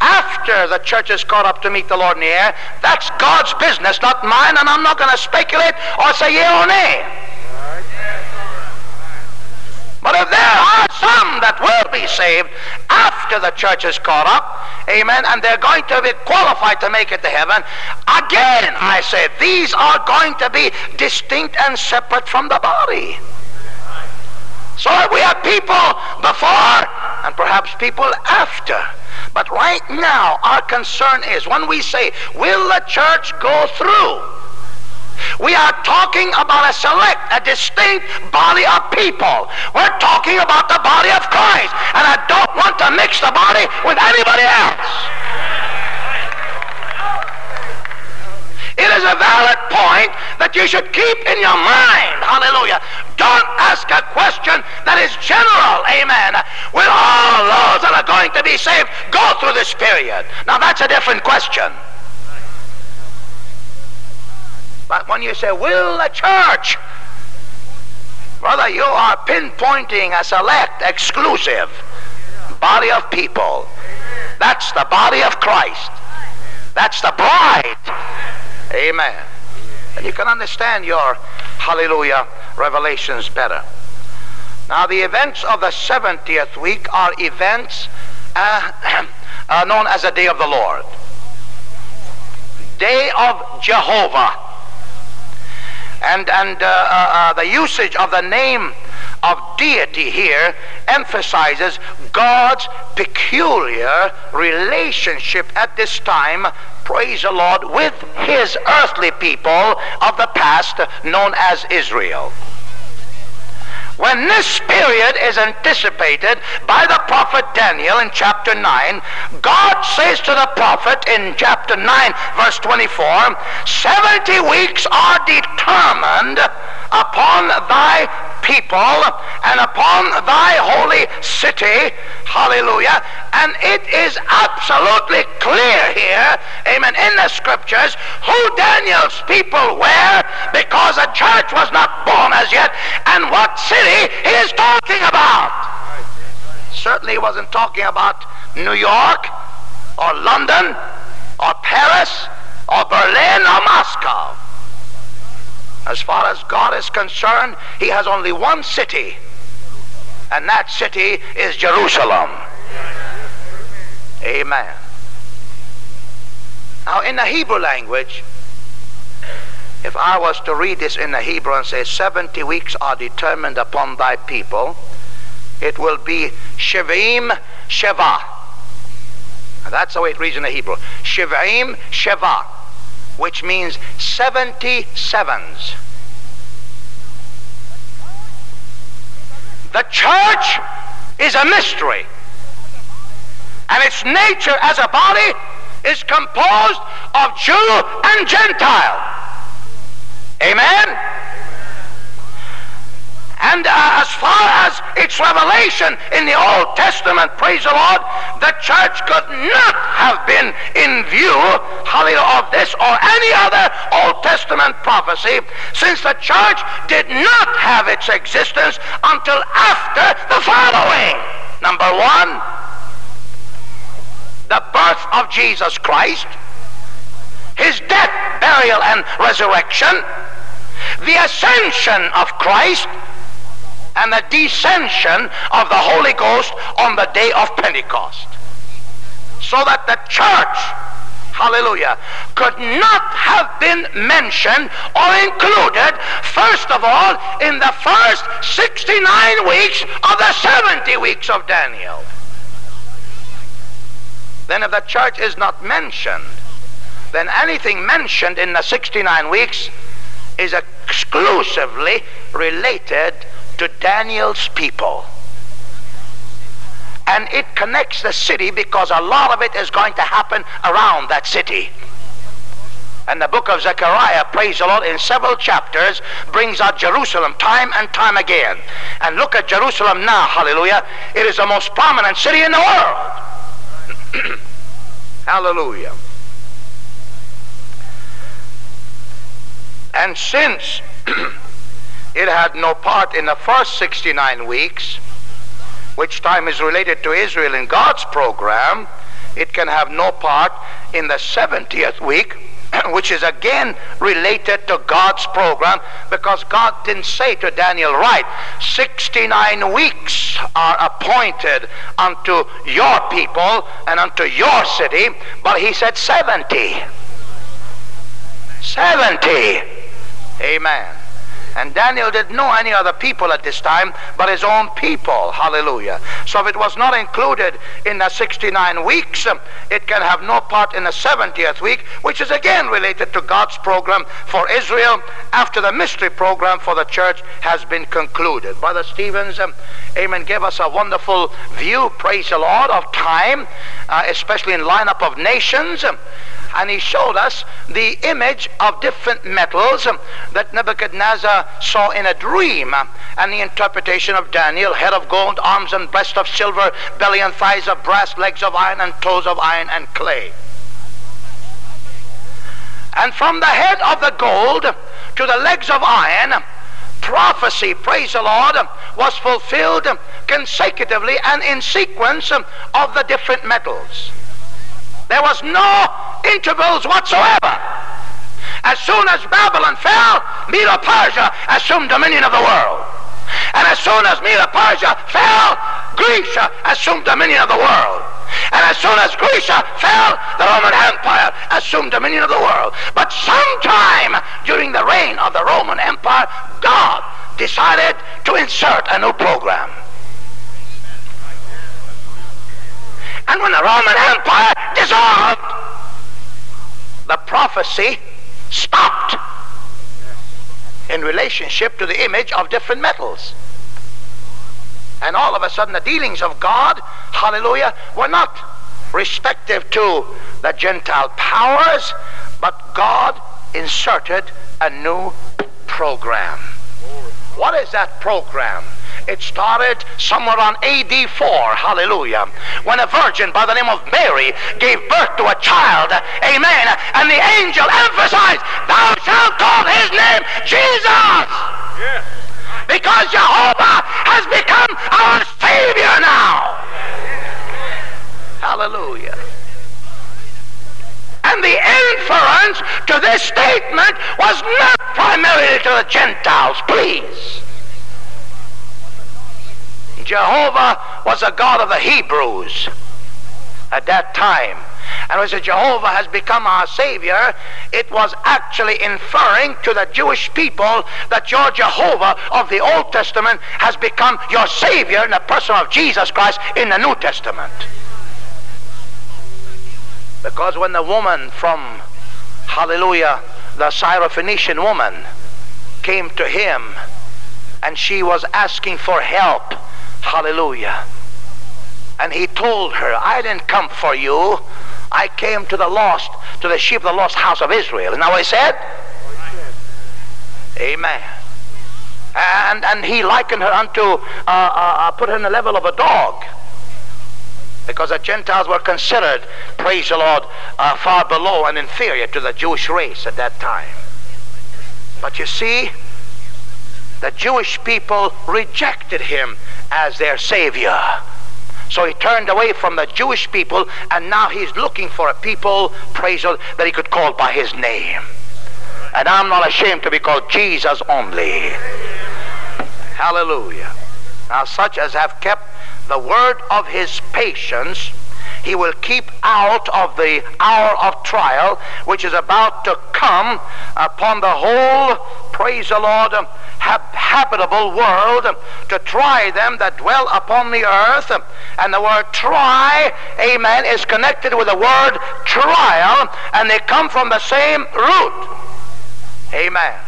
after the church is caught up to meet the Lord in the air, that's God's business, not mine, and I'm not going to speculate or say yea or nay. But if there are some that will be saved after the church is caught up, amen, and they're going to be qualified to make it to heaven, again, I say, these are going to be distinct and separate from the body. So we have people before and perhaps people after. But right now, our concern is when we say, will the church go through? We are talking about a select, a distinct body of people. We're talking about the body of Christ. And I don't want to mix the body with anybody else. It is a valid point that you should keep in your mind. Hallelujah. Don't ask a question that is general. Amen. Will all those that are going to be saved go through this period? Now that's a different question. But when you say, will the church? Brother, you are pinpointing a select, exclusive body of people. That's the body of Christ. That's the bride. Amen. And you can understand your, hallelujah, revelations better. Now, the events of the 70th week are events uh, uh, known as the Day of the Lord. Day of Jehovah and, and uh, uh, uh, the usage of the name of deity here emphasizes God's peculiar relationship at this time, praise the Lord, with his earthly people of the past known as Israel. When this period is anticipated by the prophet Daniel in chapter 9, God says to the prophet in chapter 9, verse 24, 70 weeks are determined upon thy people and upon thy holy city. Hallelujah. And it is absolutely clear here, amen, in the scriptures who Daniel's people were because the church was not born as yet and what city he is talking about. Certainly he wasn't talking about New York or London or Paris or Berlin or Moscow. As far as God is concerned, he has only one city, and that city is Jerusalem. Amen. Now, in the Hebrew language, if I was to read this in the Hebrew and say, 70 weeks are determined upon thy people, it will be Shivim Sheva. That's the way it reads in the Hebrew. Shivim Sheva which means 70 sevens. The church is a mystery. And its nature as a body is composed of Jew and Gentile. Amen? And uh, as far as its revelation in the Old Testament, praise the Lord, the church could not have been in view, hallelujah, of this or any other Old Testament prophecy, since the church did not have its existence until after the following. Number one, the birth of Jesus Christ, his death, burial, and resurrection, the ascension of Christ, and the descension of the Holy Ghost on the day of Pentecost. So that the church, hallelujah, could not have been mentioned or included, first of all, in the first 69 weeks of the 70 weeks of Daniel. Then if the church is not mentioned, then anything mentioned in the 69 weeks is exclusively related to Daniel's people. And it connects the city because a lot of it is going to happen around that city. And the book of Zechariah, praise the Lord, in several chapters brings out Jerusalem time and time again. And look at Jerusalem now, hallelujah. It is the most prominent city in the world. hallelujah. And since it had no part in the first 69 weeks, which time is related to Israel in God's program. It can have no part in the 70th week, which is again related to God's program because God didn't say to Daniel, right, 69 weeks are appointed unto your people and unto your city, but he said 70. 70. Amen. And Daniel didn't know any other people at this time but his own people. Hallelujah. So if it was not included in the 69 weeks, it can have no part in the 70th week, which is again related to God's program for Israel after the mystery program for the church has been concluded. Brother Stevens, amen, gave us a wonderful view, praise the Lord, of time, uh, especially in lineup of nations. And he showed us the image of different metals that Nebuchadnezzar saw in a dream and the interpretation of Daniel head of gold, arms and breast of silver, belly and thighs of brass, legs of iron, and toes of iron and clay. And from the head of the gold to the legs of iron, prophecy, praise the Lord, was fulfilled consecutively and in sequence of the different metals. There was no intervals whatsoever. As soon as Babylon fell, Medo-Persia assumed dominion of the world. And as soon as Medo-Persia fell, Greece assumed dominion of the world. And as soon as Greece fell, the Roman Empire assumed dominion of the world. But sometime during the reign of the Roman Empire, God decided to insert a new program. And when the Roman Empire dissolved, the prophecy stopped in relationship to the image of different metals. And all of a sudden, the dealings of God, hallelujah, were not respective to the Gentile powers, but God inserted a new program. What is that program? It started somewhere on AD 4, hallelujah, when a virgin by the name of Mary gave birth to a child, amen, and the angel emphasized, Thou shalt call his name Jesus. Yes. Because Jehovah has become our Savior now. Hallelujah. And the inference to this statement was not primarily to the Gentiles, please. Jehovah was a God of the Hebrews at that time. And as Jehovah has become our Savior, it was actually inferring to the Jewish people that your Jehovah of the Old Testament has become your Savior in the person of Jesus Christ in the New Testament. Because when the woman from, hallelujah, the Syrophoenician woman came to him and she was asking for help, hallelujah, and he told her, I didn't come for you. I came to the lost, to the sheep of the lost house of Israel. Isn't that what he said? Amen. And, and he likened her unto, uh, uh, uh, put her in the level of a dog because the Gentiles were considered, praise the Lord, uh, far below and inferior to the Jewish race at that time. But you see, the Jewish people rejected him as their Savior. So he turned away from the Jewish people, and now he's looking for a people, praise Lord, that he could call by his name. And I'm not ashamed to be called Jesus only. Hallelujah. Now, such as have kept the word of his patience, he will keep out of the hour of trial which is about to come upon the whole, praise the Lord, habitable world to try them that dwell upon the earth. And the word try, amen, is connected with the word trial, and they come from the same root. Amen.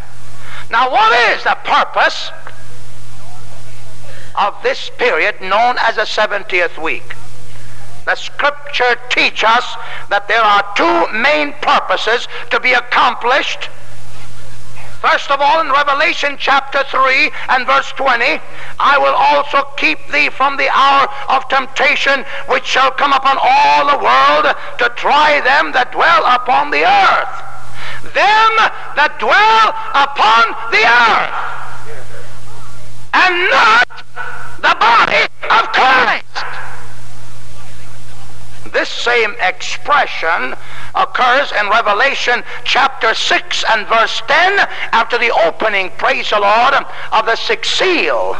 Now, what is the purpose of this period known as the 70th week. The scripture teach us that there are two main purposes to be accomplished. First of all, in Revelation chapter 3 and verse 20, I will also keep thee from the hour of temptation which shall come upon all the world to try them that dwell upon the earth. Them that dwell upon the earth. And not the body of Christ. This same expression occurs in Revelation chapter 6 and verse 10 after the opening, praise the Lord, of the sixth seal.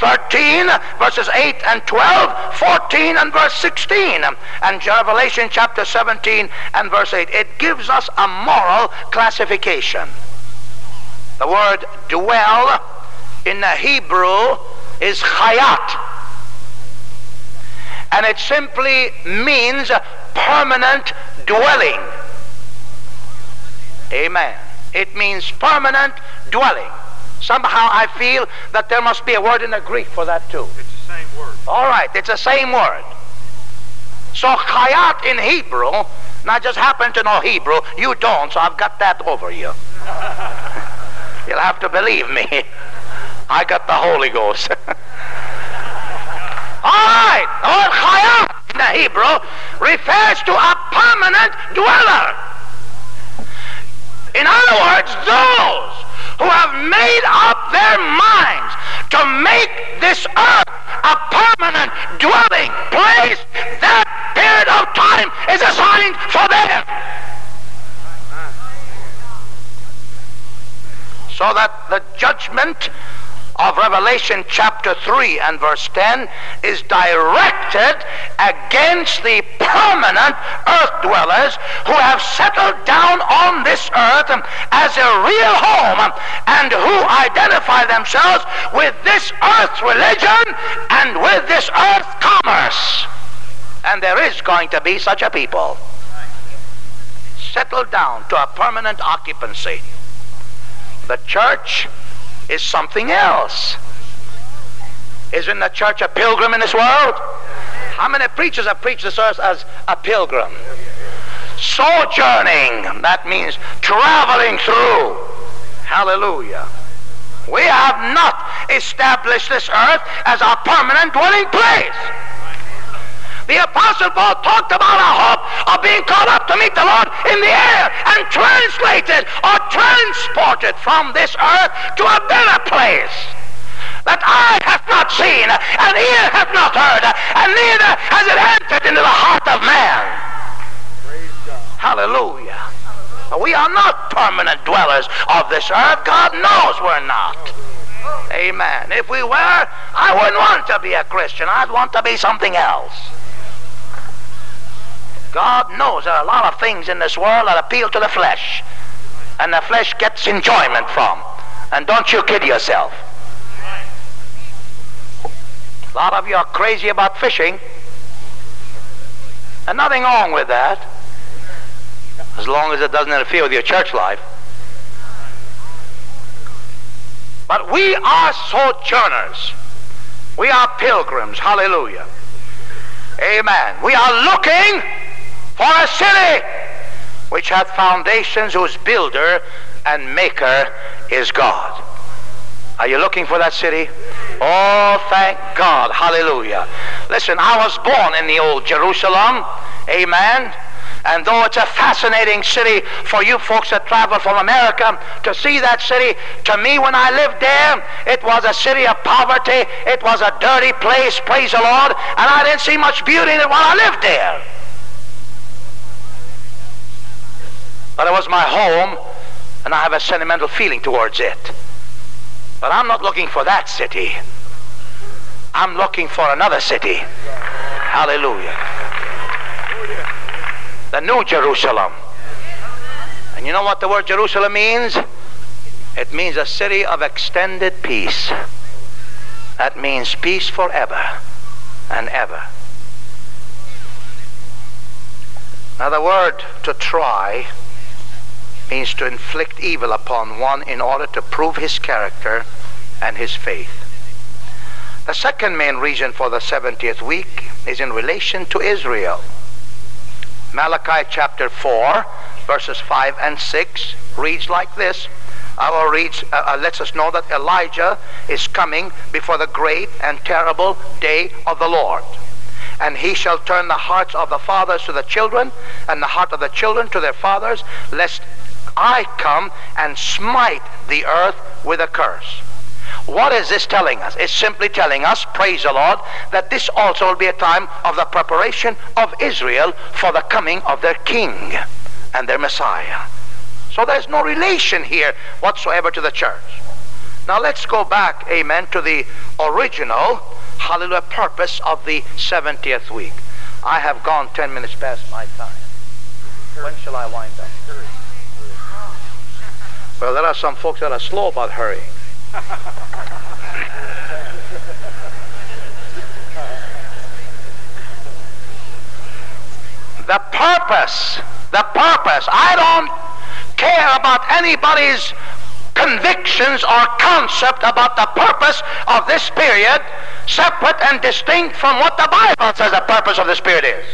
13 verses 8 and 12, 14 and verse 16, and Revelation chapter 17 and verse 8. It gives us a moral classification. The word dwell in the Hebrew is chayat. And it simply means permanent dwelling. Amen. It means permanent dwelling. Somehow I feel that there must be a word in the Greek for that too. It's the same word. All right, it's the same word. So chayat in Hebrew, and I just happen to know Hebrew, you don't, so I've got that over you. You'll have to believe me. I got the Holy Ghost. All right. The word chayat in the Hebrew refers to a permanent dweller. In other words, those who have made up their minds to make this earth a permanent dwelling place, that period of time is assigned for them. So that the judgment of Revelation chapter 3 and verse 10 is directed against the permanent earth dwellers who have settled down on this earth as a real home and who identify themselves with this earth religion and with this earth commerce. And there is going to be such a people settled down to a permanent occupancy. The church is something else. Isn't the church a pilgrim in this world? How many preachers have preached this earth as a pilgrim? Sojourning, that means traveling through. Hallelujah. We have not established this earth as our permanent dwelling place. The Apostle Paul talked about a hope of being called up to meet the Lord in the air and translated or transported from this earth to a better place that eye hath not seen and ear hath not heard and neither has it entered into the heart of man. Hallelujah. We are not permanent dwellers of this earth. God knows we're not. Amen. If we were, I wouldn't want to be a Christian. I'd want to be something else. God knows there are a lot of things in this world that appeal to the flesh, and the flesh gets enjoyment from. And don't you kid yourself. A lot of you are crazy about fishing, and nothing wrong with that, as long as it doesn't interfere with your church life. But we are sojourners. We are pilgrims. Hallelujah. Amen. We are looking for a city which hath foundations whose builder and maker is God. Are you looking for that city? Oh, thank God. Hallelujah. Listen, I was born in the old Jerusalem. Amen. And though it's a fascinating city for you folks that travel from America to see that city, to me when I lived there, it was a city of poverty. It was a dirty place, praise the Lord. And I didn't see much beauty in it while I lived there. But it was my home, and I have a sentimental feeling towards it. But I'm not looking for that city. I'm looking for another city. Hallelujah. The New Jerusalem. And you know what the word Jerusalem means? It means a city of extended peace. That means peace forever and ever. Now, the word to try means to inflict evil upon one in order to prove his character and his faith. The second main reason for the 70th week is in relation to Israel. Malachi chapter 4, verses 5 and 6 reads like this. Our reads uh, uh, lets us know that Elijah is coming before the great and terrible day of the Lord. And he shall turn the hearts of the fathers to the children, and the heart of the children to their fathers, lest I come and smite the earth with a curse. What is this telling us? It's simply telling us, praise the Lord, that this also will be a time of the preparation of Israel for the coming of their king and their Messiah. So there's no relation here whatsoever to the church. Now let's go back, amen, to the original, hallelujah, purpose of the 70th week. I have gone 10 minutes past my time. When shall I wind up? Well, there are some folks that are slow about hurrying. the purpose, the purpose. I don't care about anybody's convictions or concept about the purpose of this period, separate and distinct from what the Bible says the purpose of this period is.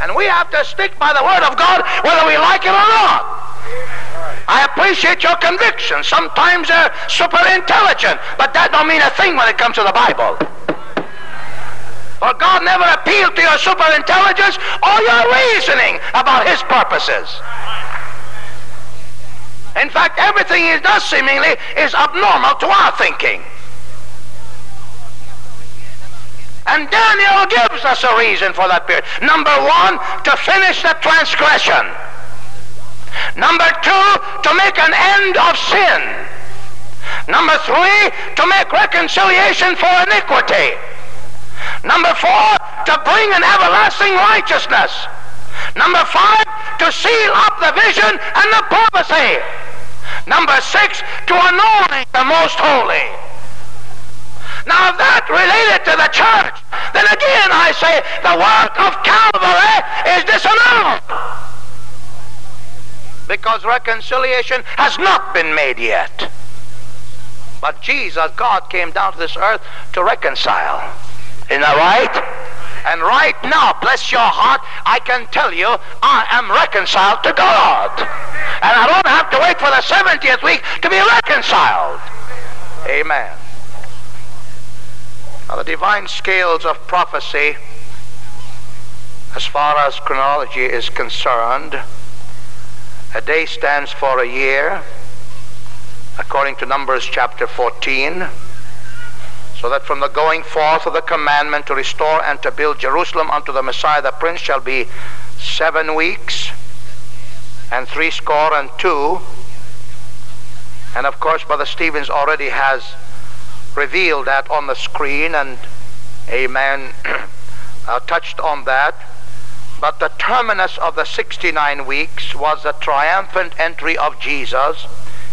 And we have to stick by the Word of God whether we like it or not. I appreciate your convictions. Sometimes they're super intelligent, but that don't mean a thing when it comes to the Bible. For God never appealed to your super intelligence or your reasoning about his purposes. In fact, everything he does seemingly is abnormal to our thinking. And Daniel gives us a reason for that period. Number one, to finish the transgression. Number two, to make an end of sin. Number three, to make reconciliation for iniquity. Number four, to bring an everlasting righteousness. Number five, to seal up the vision and the prophecy. Number six, to anoint the most holy. Now, if that related to the church, then again I say the work of Calvary is disannulled. Because reconciliation has not been made yet. But Jesus, God, came down to this earth to reconcile. Isn't that right? And right now, bless your heart, I can tell you I am reconciled to God. And I don't have to wait for the 70th week to be reconciled. Amen. Now, the divine scales of prophecy, as far as chronology is concerned, a day stands for a year, according to Numbers chapter 14 so that from the going forth of the commandment to restore and to build Jerusalem unto the Messiah the Prince shall be seven weeks and three score and two. And of course, Brother Stevens already has revealed that on the screen, and Amen uh, touched on that. But the terminus of the 69 weeks was the triumphant entry of Jesus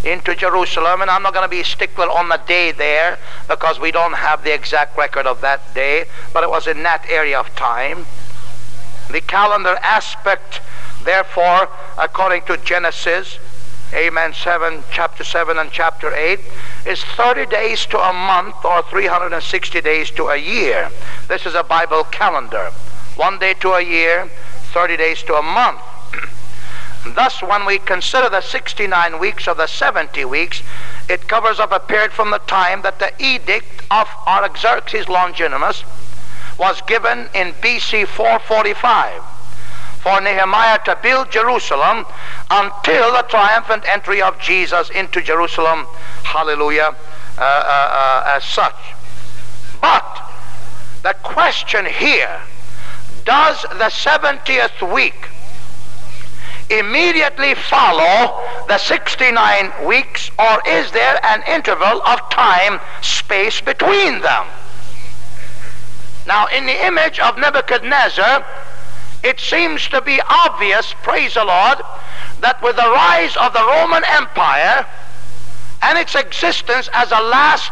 into Jerusalem, and I'm not going to be stickler on the day there because we don't have the exact record of that day, but it was in that area of time. The calendar aspect, therefore, according to Genesis, Amen, 7, chapter 7 and chapter 8, is 30 days to a month or 360 days to a year. This is a Bible calendar. One day to a year, 30 days to a month. Thus, when we consider the 69 weeks of the 70 weeks, it covers up a period from the time that the edict of Artaxerxes Longimanus was given in BC 445 for Nehemiah to build Jerusalem until the triumphant entry of Jesus into Jerusalem. Hallelujah. Uh, uh, uh, as such. But the question here does the 70th week immediately follow the 69 weeks, or is there an interval of time space between them? Now, in the image of Nebuchadnezzar, it seems to be obvious, praise the Lord, that with the rise of the Roman Empire and its existence as a last,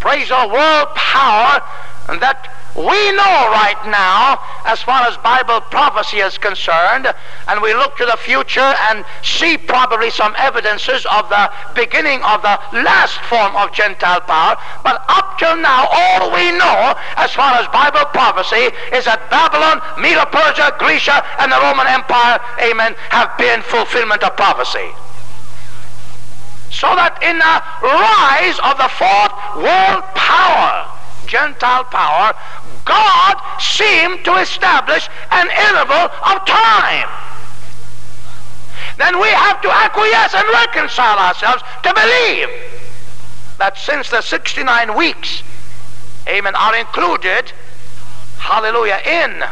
praise the world power, and that we know right now, as far as Bible prophecy is concerned, and we look to the future and see probably some evidences of the beginning of the last form of Gentile power, but up till now, all we know, as far as Bible prophecy, is that Babylon, Medo-Persia, Grecia, and the Roman Empire, amen, have been fulfillment of prophecy. So that in the rise of the fourth world power, Gentile power, God seemed to establish an interval of time. Then we have to acquiesce and reconcile ourselves to believe that since the 69 weeks, amen, are included, hallelujah, in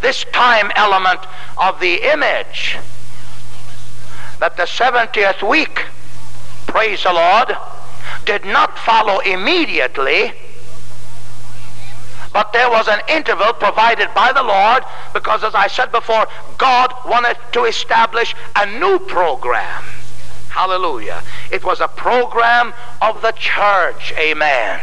this time element of the image, that the 70th week, praise the Lord, did not follow immediately but there was an interval provided by the Lord because, as I said before, God wanted to establish a new program. Hallelujah. It was a program of the church. Amen.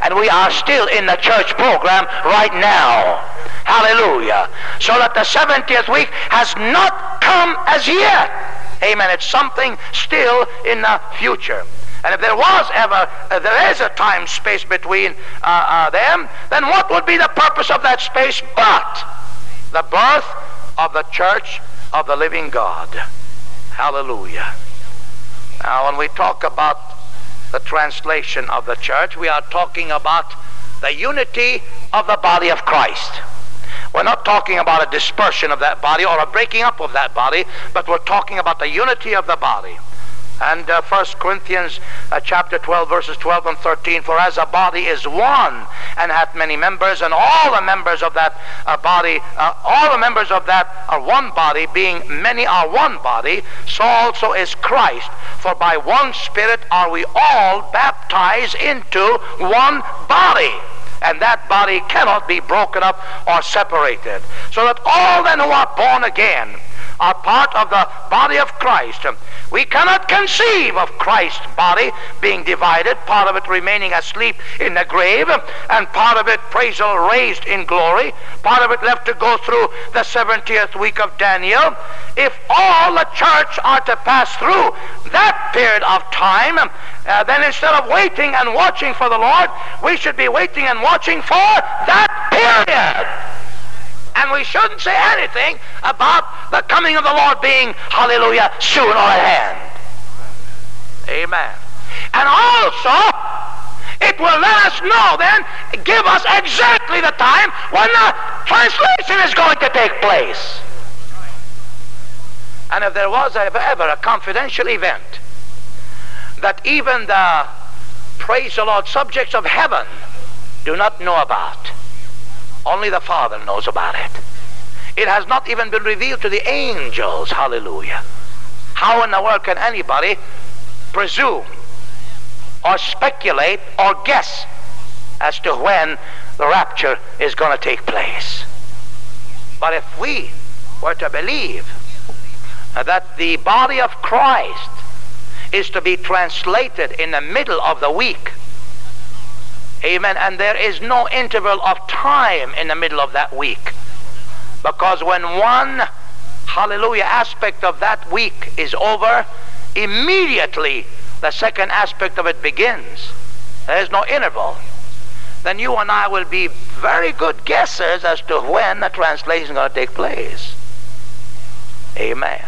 And we are still in the church program right now. Hallelujah. So that the 70th week has not come as yet. Amen. It's something still in the future. And if there was ever, uh, there is a time space between uh, uh, them, then what would be the purpose of that space but the birth of the church of the living God? Hallelujah. Now, when we talk about the translation of the church, we are talking about the unity of the body of Christ. We're not talking about a dispersion of that body or a breaking up of that body, but we're talking about the unity of the body. And uh, 1 Corinthians uh, chapter 12, verses 12 and 13, For as a body is one, and hath many members, and all the members of that uh, body, uh, all the members of that are one body, being many are one body, so also is Christ. For by one Spirit are we all baptized into one body and that body cannot be broken up or separated. So that all then who are born again are part of the body of Christ. We cannot conceive of Christ's body being divided, part of it remaining asleep in the grave, and part of it, praise the raised in glory, part of it left to go through the 70th week of Daniel. If all the church are to pass through that period of time, uh, then instead of waiting and watching for the Lord, we should be waiting and watching for that period. And we shouldn't say anything about the coming of the Lord being, hallelujah, soon or at hand. Amen. And also, it will let us know then, give us exactly the time when the translation is going to take place. And if there was ever, a confidential event that even the, praise the Lord, subjects of heaven do not know about, only the Father knows about it. It has not even been revealed to the angels. Hallelujah. How in the world can anybody presume or speculate or guess as to when the rapture is going to take place? But if we were to believe that the body of Christ is to be translated in the middle of the week, Amen. And there is no interval of time in the middle of that week. Because when one, hallelujah, aspect of that week is over, immediately the second aspect of it begins. There is no interval. Then you and I will be very good guessers as to when the translation is going to take place. Amen.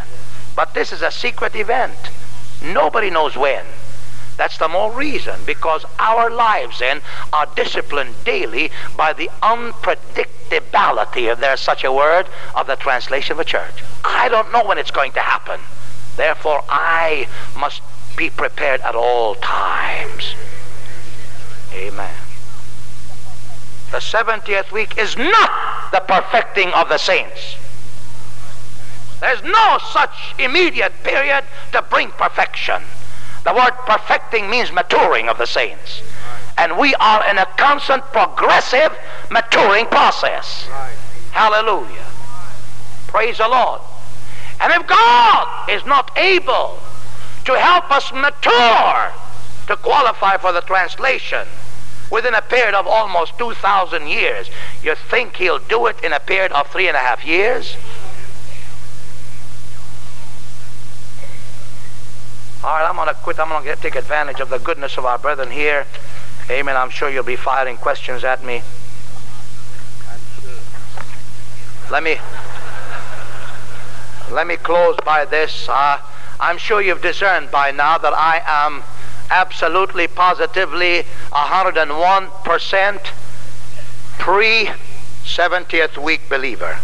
But this is a secret event. Nobody knows when. That's the more reason because our lives then are disciplined daily by the unpredictability, if there's such a word, of the translation of a church. I don't know when it's going to happen. Therefore, I must be prepared at all times. Amen. The 70th week is not the perfecting of the saints. There's no such immediate period to bring perfection. The word perfecting means maturing of the saints. And we are in a constant progressive maturing process. Hallelujah. Praise the Lord. And if God is not able to help us mature to qualify for the translation within a period of almost 2,000 years, you think He'll do it in a period of three and a half years? All right, I'm going to quit. I'm going to take advantage of the goodness of our brethren here. Amen. I'm sure you'll be firing questions at me. Let me let me close by this. Uh, I'm sure you've discerned by now that I am absolutely, positively 101% pre 70th week believer.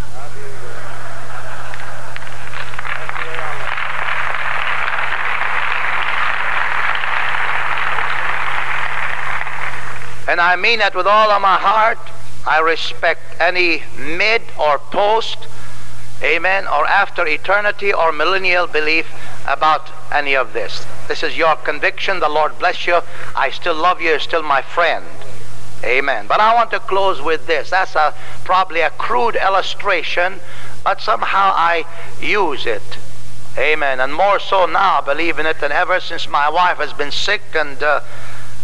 And I mean that with all of my heart. I respect any mid or post, amen, or after eternity or millennial belief about any of this. This is your conviction. The Lord bless you. I still love you. You're still my friend. Amen. But I want to close with this. That's a, probably a crude illustration, but somehow I use it. Amen. And more so now, I believe in it than ever since my wife has been sick and uh,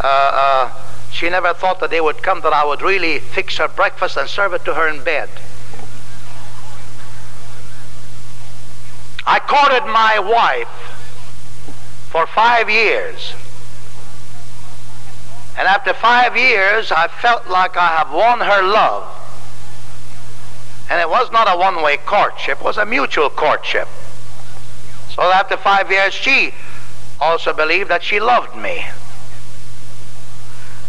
uh, uh, she never thought the day would come that I would really fix her breakfast and serve it to her in bed. I courted my wife for five years. And after five years, I felt like I have won her love. And it was not a one way courtship, it was a mutual courtship. So after five years, she also believed that she loved me.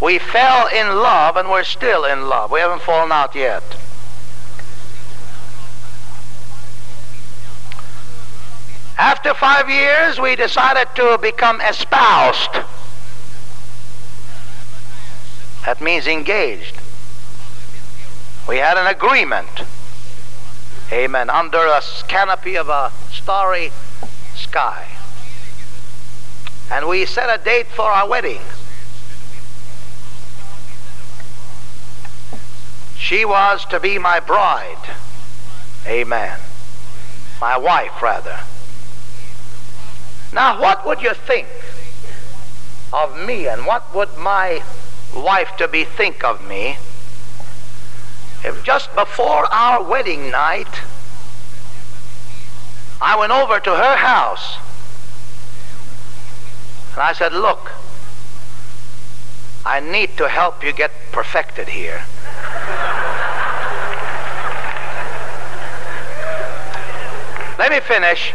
We fell in love and we're still in love. We haven't fallen out yet. After five years, we decided to become espoused. That means engaged. We had an agreement. Amen. Under a canopy of a starry sky. And we set a date for our wedding. She was to be my bride. Amen. My wife, rather. Now, what would you think of me and what would my wife to be think of me if just before our wedding night I went over to her house and I said, Look, I need to help you get perfected here. Let me finish.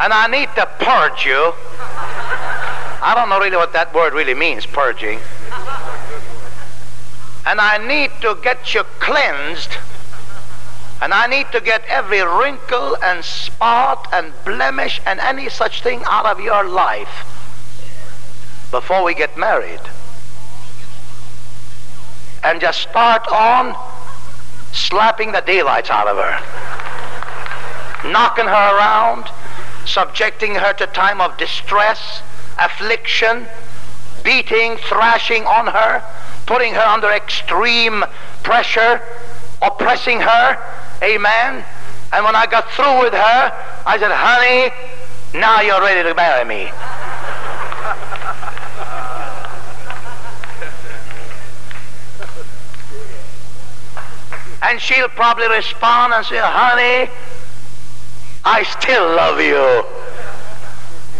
And I need to purge you. I don't know really what that word really means, purging. And I need to get you cleansed. And I need to get every wrinkle and spot and blemish and any such thing out of your life before we get married. And just start on slapping the daylights out of her, knocking her around, subjecting her to time of distress, affliction, beating, thrashing on her, putting her under extreme pressure, oppressing her. Amen. And when I got through with her, I said, honey, now you're ready to marry me. And she'll probably respond and say, honey, I still love you.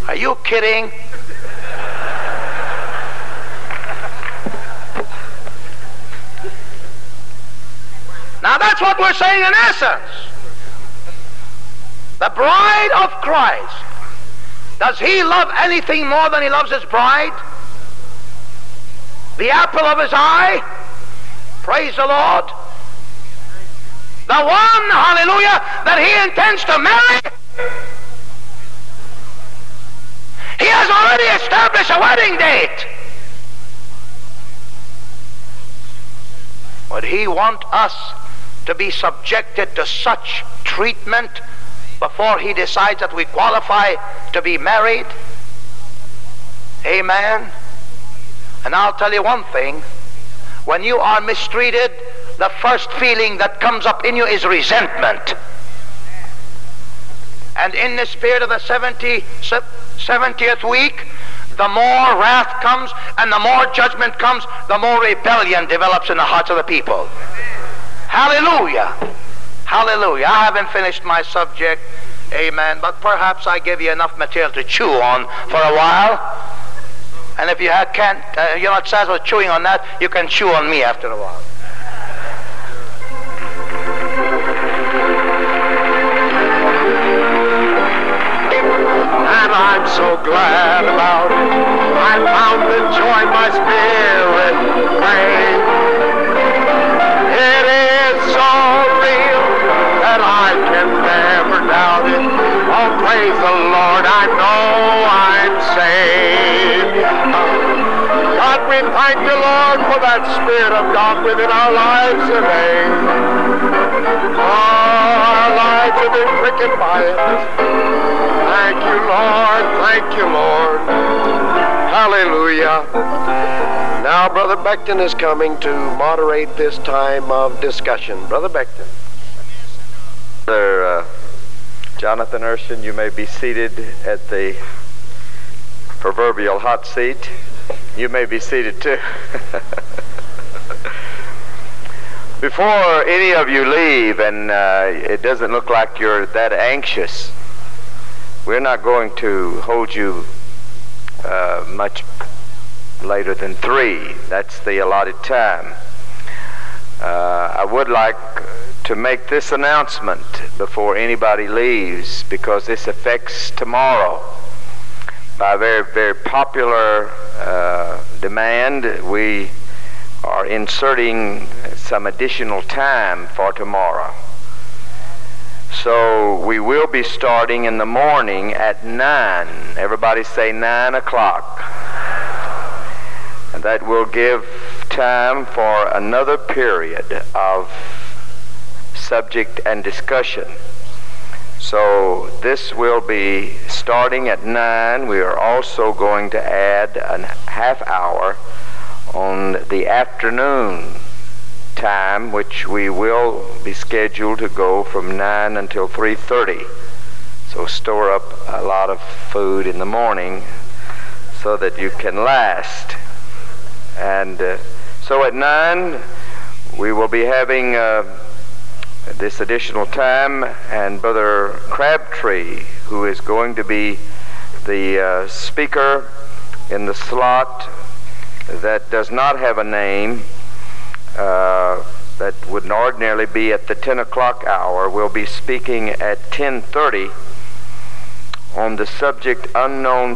Are you kidding? Now that's what we're saying in essence. The bride of Christ. Does he love anything more than he loves his bride? The apple of his eye? Praise the Lord. The one, hallelujah, that he intends to marry. He has already established a wedding date. Would he want us to be subjected to such treatment before he decides that we qualify to be married? Amen. And I'll tell you one thing when you are mistreated, the first feeling that comes up in you is resentment. And in the spirit of the 70, 70th week, the more wrath comes and the more judgment comes, the more rebellion develops in the hearts of the people. Hallelujah. Hallelujah. I haven't finished my subject. Amen. But perhaps I give you enough material to chew on for a while. And if you can't, uh, you're not satisfied with chewing on that, you can chew on me after a while. I found the joy my spirit craved. It is so real that I can never doubt it. Oh, praise the Lord, I know I'm saved. God, we thank you, Lord, for that Spirit of God within our lives today. Oh, our lives have been quickened by it. Thank you, Lord. Thank you, Lord. Hallelujah. Now, Brother Beckton is coming to moderate this time of discussion. Brother Beckton. Brother uh, Jonathan Urshan, you may be seated at the proverbial hot seat. You may be seated too. Before any of you leave, and uh, it doesn't look like you're that anxious, we're not going to hold you uh, much later than three. That's the allotted time. Uh, I would like to make this announcement before anybody leaves because this affects tomorrow. By very, very popular uh, demand, we are inserting some additional time for tomorrow. So we will be starting in the morning at 9. Everybody say 9 o'clock. And that will give time for another period of subject and discussion. So this will be starting at 9. We are also going to add a half hour on the afternoon time, which we will be scheduled to go from 9 until 3.30. So store up a lot of food in the morning so that you can last. And uh, so at 9, we will be having uh, this additional time, and Brother Crabtree, who is going to be the uh, speaker in the slot that does not have a name, uh, that would ordinarily be at the 10 o'clock hour, will be speaking at 10:30 on the subject unknown